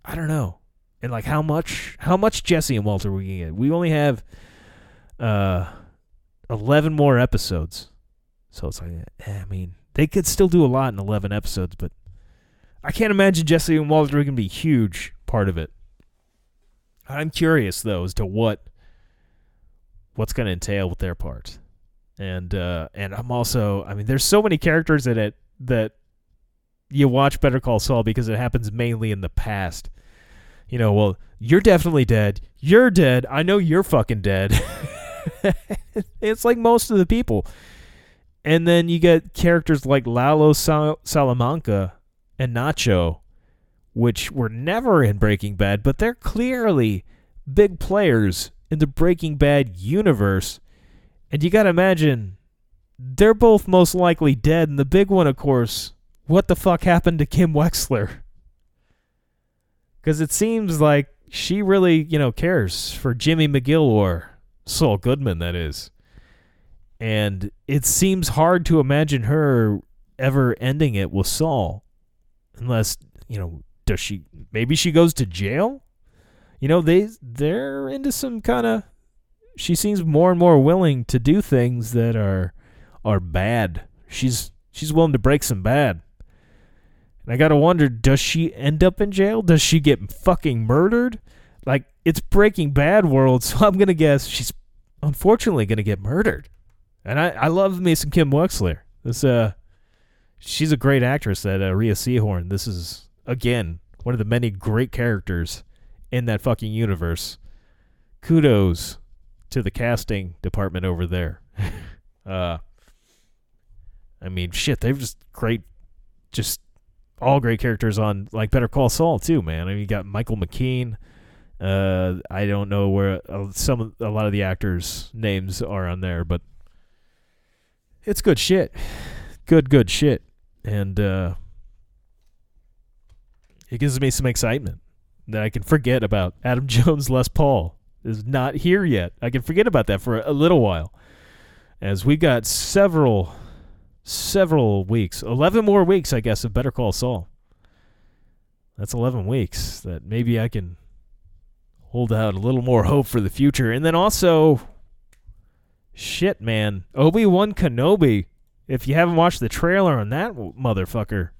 I don't know and like how much how much Jesse and Walt are we going to get. We only have uh eleven more episodes, so it's like eh, I mean they could still do a lot in eleven episodes, but I can't imagine Jesse and Walter can be a huge part of it. I'm curious though as to what what's going to entail with their part, and uh and I'm also I mean there's so many characters in it that you watch Better Call Saul because it happens mainly in the past you know, well, you're definitely dead. You're dead. I know you're fucking dead. it's like most of the people. And then you get characters like Lalo Sal- Salamanca and Nacho, which were never in Breaking Bad, but they're clearly big players in the Breaking Bad universe. And you got to imagine they're both most likely dead. And the big one, of course, what the fuck happened to Kim Wexler? because it seems like she really, you know, cares for Jimmy McGill or Saul Goodman, that is. And it seems hard to imagine her ever ending it with Saul, unless you know, does she? Maybe she goes to jail. You know, they they're into some kind of. She seems more and more willing to do things that are are bad. She's she's willing to break some bad. And I gotta wonder, does she end up in jail? Does she get fucking murdered? Like, it's Breaking Bad world, so I'm gonna guess she's unfortunately gonna get murdered. And I, I love me some Kim Wexler. This uh she's a great actress, that uh, Rhea Seehorn. This is again one of the many great characters in that fucking universe. Kudos to the casting department over there. uh I mean shit, they've just great just all great characters on like Better Call Saul too, man. I mean, you got Michael McKean. Uh, I don't know where uh, some a lot of the actors' names are on there, but it's good shit. Good, good shit, and uh, it gives me some excitement that I can forget about Adam Jones Les Paul is not here yet. I can forget about that for a little while, as we got several several weeks, 11 more weeks, I guess, of Better Call Saul. That's 11 weeks that maybe I can hold out a little more hope for the future. And then also, shit, man, Obi Wan Kenobi. If you haven't watched the trailer on that motherfucker,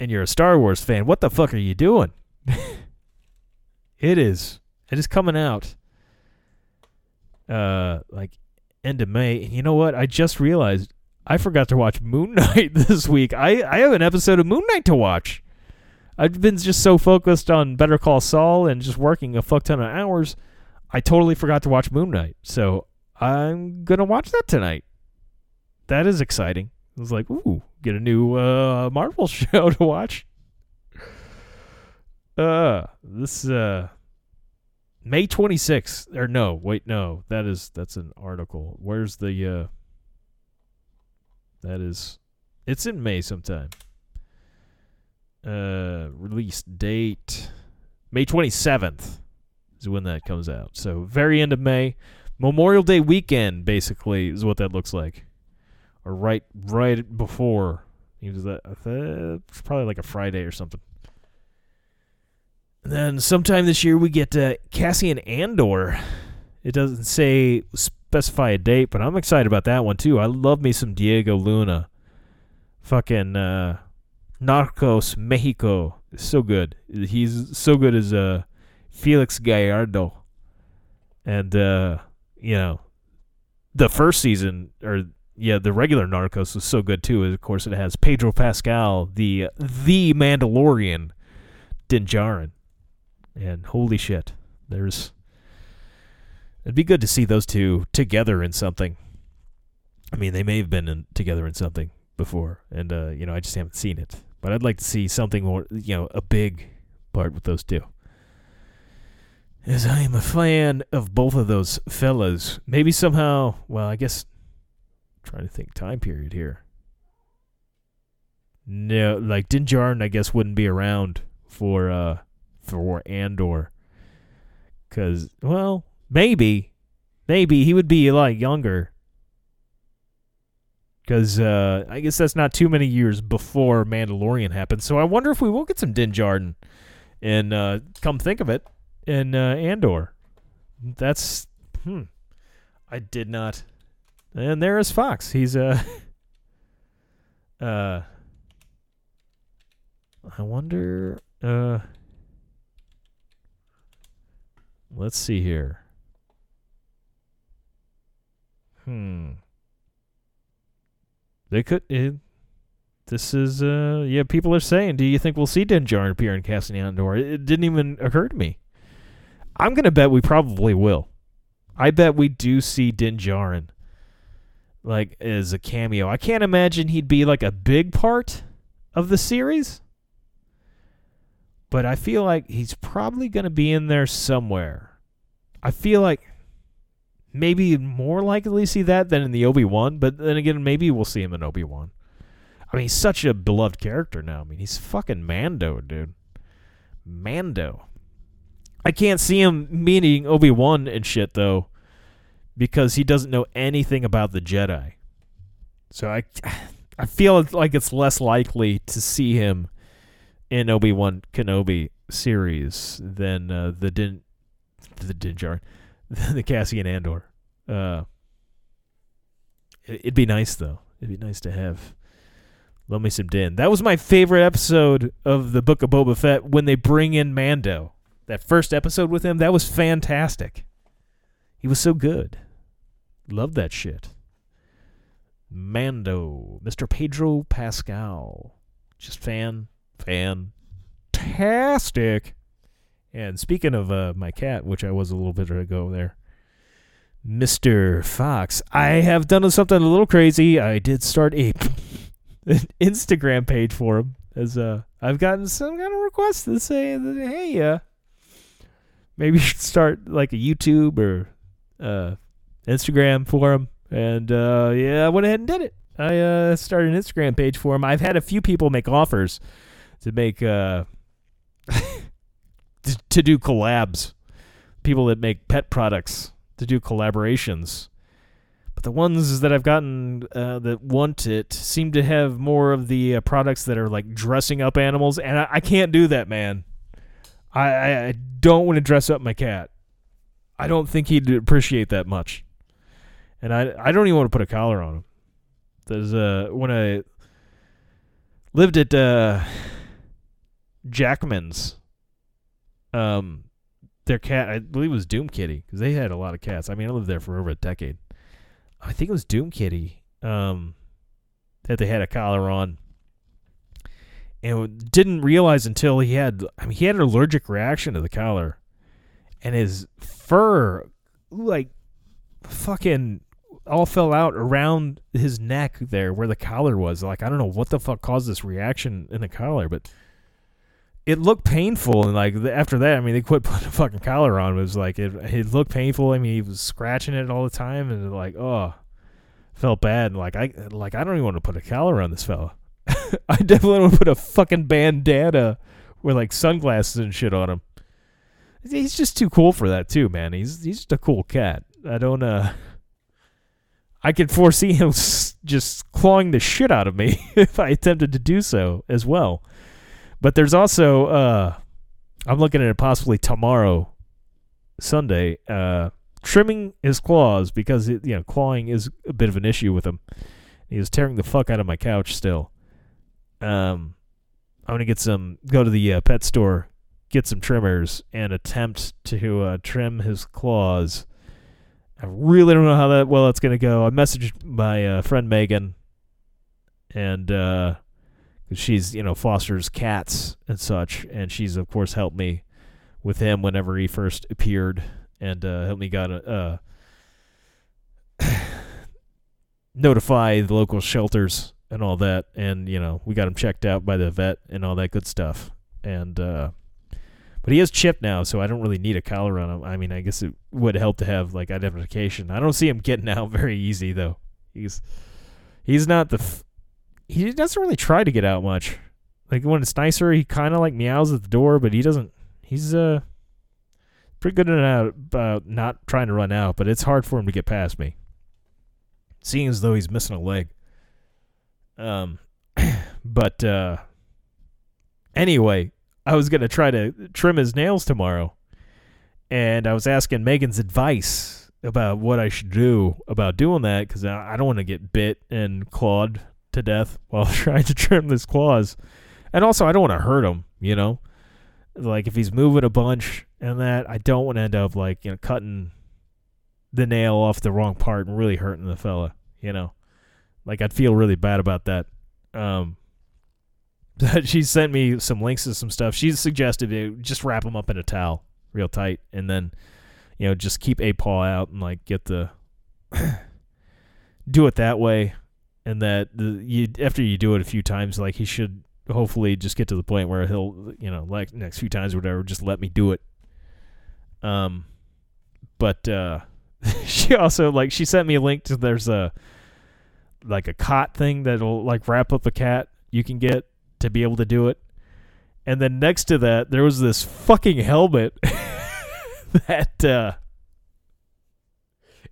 and you're a Star Wars fan, what the fuck are you doing? it is. It is coming out. Uh, like end of May. And you know what? I just realized I forgot to watch Moon Knight this week. I, I have an episode of Moon Knight to watch. I've been just so focused on Better Call Saul and just working a fuck ton of hours, I totally forgot to watch Moon Knight. So I'm gonna watch that tonight. That is exciting. I was like, ooh, get a new uh, Marvel show to watch. Uh, this uh, May 26th. Or no, wait, no. That is that's an article. Where's the uh That is it's in May sometime. Uh release date May 27th is when that comes out. So very end of May. Memorial Day weekend basically is what that looks like. Or right right before. Was that probably like a Friday or something. And then sometime this year we get uh, Cassian Andor. It doesn't say specify a date, but I'm excited about that one too. I love me some Diego Luna. Fucking uh, Narcos Mexico so good. He's so good as uh, Felix Gallardo. And uh, you know, the first season or yeah, the regular Narcos was so good too. Of course, it has Pedro Pascal, the the Mandalorian, Din Djarin, and holy shit, there's. It'd be good to see those two together in something. I mean, they may have been in, together in something before, and uh, you know, I just haven't seen it. But I'd like to see something more, you know, a big part with those two. As I am a fan of both of those fellas, maybe somehow, well, I guess trying to think time period here. No, like Din Djarin, I guess wouldn't be around for uh for Andor, cause well maybe maybe he would be a lot younger. Cause uh, I guess that's not too many years before Mandalorian happened. So I wonder if we will get some Din and uh, come think of it, in uh, Andor. That's hmm. I did not and there is Fox. He's uh uh I wonder uh Let's see here. Hmm. They could it, this is uh yeah, people are saying, do you think we'll see Din Djarin appear in Cassian Andor? It didn't even occur to me. I'm gonna bet we probably will. I bet we do see Din Djarin like as a cameo. I can't imagine he'd be like a big part of the series. But I feel like he's probably going to be in there somewhere. I feel like maybe more likely see that than in the Obi-Wan, but then again maybe we'll see him in Obi-Wan. I mean, he's such a beloved character now. I mean, he's fucking Mando, dude. Mando. I can't see him meeting Obi-Wan and shit though because he doesn't know anything about the Jedi. So I I feel like it's less likely to see him in Obi Wan Kenobi series than uh, the Din the Djarin, the Cassian Andor. Uh, it'd be nice though. It'd be nice to have. Love me some Din. That was my favorite episode of the Book of Boba Fett when they bring in Mando. That first episode with him, that was fantastic. He was so good. Love that shit. Mando, Mr. Pedro Pascal. Just fan, fantastic. And speaking of uh, my cat, which I was a little bit ago there, Mr. Fox, I have done something a little crazy. I did start a an Instagram page for him, as uh, I've gotten some kind of requests to say that hey, uh, maybe you should start like a YouTube or uh, Instagram for and uh, yeah, I went ahead and did it. I uh, started an Instagram page for him. I've had a few people make offers to make uh, to, to do collabs. People that make pet products to do collaborations. But the ones that I've gotten uh, that want it seem to have more of the uh, products that are like dressing up animals, and I, I can't do that, man. I, I, don't want to dress up my cat. I don't think he'd appreciate that much and I I don't even want to put a collar on him. There's uh when I lived at uh Jackman's, um, their cat I believe it was Doom Kitty because they had a lot of cats. I mean I lived there for over a decade. I think it was Doom Kitty um that they had a collar on. And didn't realize until he had I mean he had an allergic reaction to the collar and his fur like fucking all fell out around his neck there where the collar was. Like I don't know what the fuck caused this reaction in the collar, but it looked painful, and like after that, I mean, they quit putting a fucking collar on. It was like it, it looked painful. I mean, he was scratching it all the time, and like, oh, felt bad. and Like I, like I don't even want to put a collar on this fella. I definitely want to put a fucking bandana with like sunglasses and shit on him. He's just too cool for that too, man. He's he's just a cool cat. I don't uh. I could foresee him just clawing the shit out of me if I attempted to do so as well. But there's also uh I'm looking at it possibly tomorrow Sunday uh trimming his claws because it, you know clawing is a bit of an issue with him. He was tearing the fuck out of my couch still. Um I'm to get some go to the uh, pet store, get some trimmers and attempt to uh, trim his claws. I really don't know how that well that's to go. I messaged my uh, friend Megan and uh she's you know fosters cats and such, and she's of course helped me with him whenever he first appeared, and uh, helped me got a uh, notify the local shelters and all that, and you know we got him checked out by the vet and all that good stuff, and uh, but he is chipped now, so I don't really need a collar on him. I mean, I guess it would help to have like identification. I don't see him getting out very easy though. He's he's not the f- he doesn't really try to get out much. Like when it's nicer, he kind of like meows at the door, but he doesn't. He's uh pretty good about not trying to run out, but it's hard for him to get past me. Seeing as though he's missing a leg. Um, but uh, anyway, I was gonna try to trim his nails tomorrow, and I was asking Megan's advice about what I should do about doing that because I, I don't want to get bit and clawed to death while trying to trim his claws, and also I don't want to hurt him. You know, like if he's moving a bunch and that, I don't want to end up like you know cutting the nail off the wrong part and really hurting the fella. You know, like I'd feel really bad about that. Um, she sent me some links to some stuff. She suggested it, just wrap them up in a towel real tight, and then you know just keep a paw out and like get the do it that way. And that the, you after you do it a few times, like he should hopefully just get to the point where he'll you know like next few times or whatever, just let me do it. Um, but uh, she also like she sent me a link to there's a like a cot thing that'll like wrap up a cat you can get to be able to do it. And then next to that, there was this fucking helmet that uh,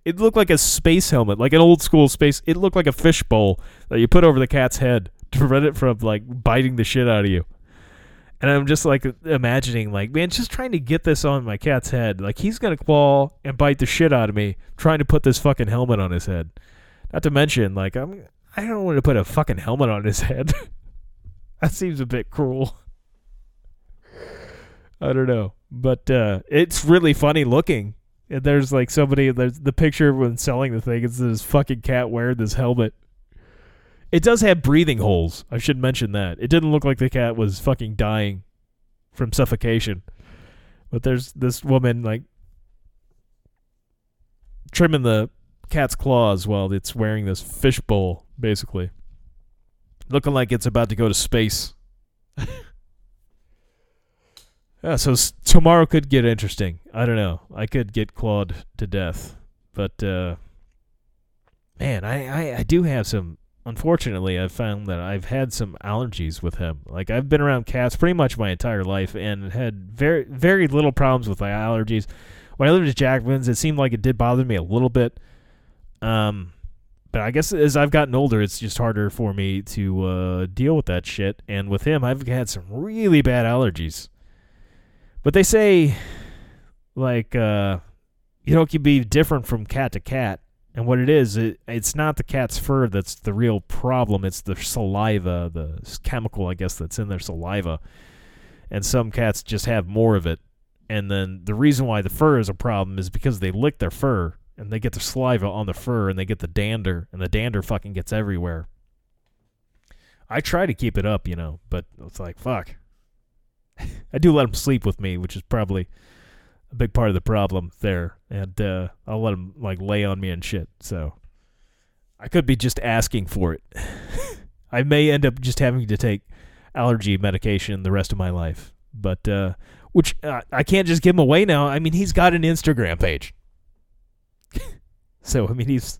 it looked like a space helmet, like an old school space. It looked like a fishbowl that you put over the cat's head to prevent it from like biting the shit out of you. And I'm just like imagining, like, man, just trying to get this on my cat's head. Like he's gonna claw and bite the shit out of me, trying to put this fucking helmet on his head. Not to mention, like, I'm I don't want to put a fucking helmet on his head. that seems a bit cruel. I don't know, but uh, it's really funny looking. And there's like somebody, there's the picture when selling the thing. It's this fucking cat wearing this helmet. It does have breathing holes. I should mention that. It didn't look like the cat was fucking dying from suffocation. But there's this woman like trimming the cat's claws while it's wearing this fishbowl, basically. Looking like it's about to go to space. yeah, so s- tomorrow could get interesting. I don't know. I could get clawed to death. But, uh, man, I, I, I do have some. Unfortunately, I've found that I've had some allergies with him. Like, I've been around cats pretty much my entire life and had very, very little problems with my allergies. When I lived at Jackman's, it seemed like it did bother me a little bit. Um, but I guess as I've gotten older, it's just harder for me to uh, deal with that shit. And with him, I've had some really bad allergies. But they say, like, uh, you know, it can be different from cat to cat. And what it is, it, it's not the cat's fur that's the real problem. It's the saliva, the chemical, I guess, that's in their saliva. And some cats just have more of it. And then the reason why the fur is a problem is because they lick their fur and they get the saliva on the fur and they get the dander and the dander fucking gets everywhere. I try to keep it up, you know, but it's like fuck. I do let him sleep with me, which is probably a big part of the problem there, and uh, I'll let him like lay on me and shit. So I could be just asking for it. I may end up just having to take allergy medication the rest of my life, But uh, which uh, I can't just give him away now. I mean, he's got an Instagram page. so I mean, he's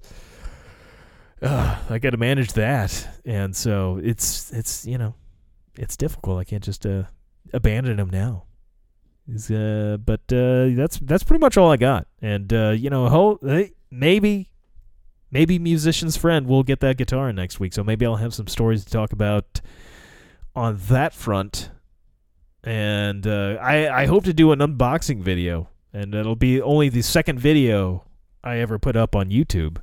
uh, I got to manage that, and so it's it's you know it's difficult. I can't just uh, abandon him now. Uh, but uh, that's that's pretty much all I got. And uh, you know, ho- maybe maybe musician's friend will get that guitar next week. So maybe I'll have some stories to talk about on that front. And uh, I I hope to do an unboxing video, and it'll be only the second video I ever put up on YouTube.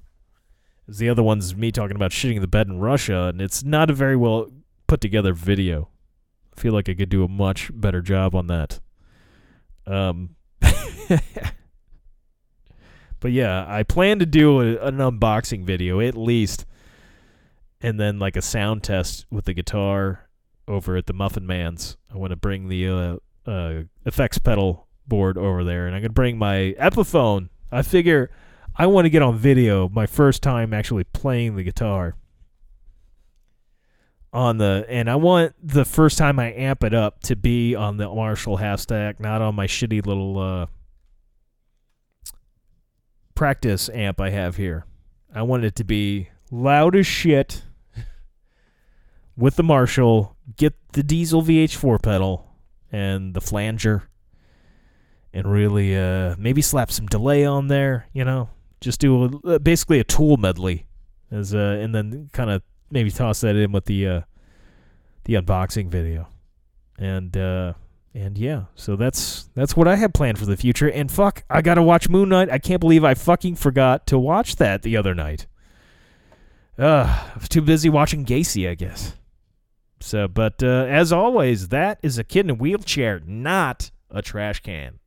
The other one's me talking about shitting the bed in Russia, and it's not a very well put together video. I feel like I could do a much better job on that. Um, but yeah, I plan to do a, an unboxing video at least, and then like a sound test with the guitar over at the Muffin Man's. I want to bring the uh, uh, effects pedal board over there, and I'm gonna bring my Epiphone. I figure I want to get on video my first time actually playing the guitar on the and I want the first time I amp it up to be on the Marshall half stack, not on my shitty little uh, practice amp I have here. I want it to be loud as shit with the Marshall, get the Diezel VH4 pedal and the flanger and really uh maybe slap some delay on there, you know. Just do a, basically a tool medley as uh and then kind of maybe toss that in with the uh the unboxing video. And uh and yeah, so that's that's what I have planned for the future. And fuck, I gotta watch Moon Knight. I can't believe I fucking forgot to watch that the other night. Uh, I was too busy watching Gacy, I guess. So, but uh, as always, that is a kid in a wheelchair, not a trash can.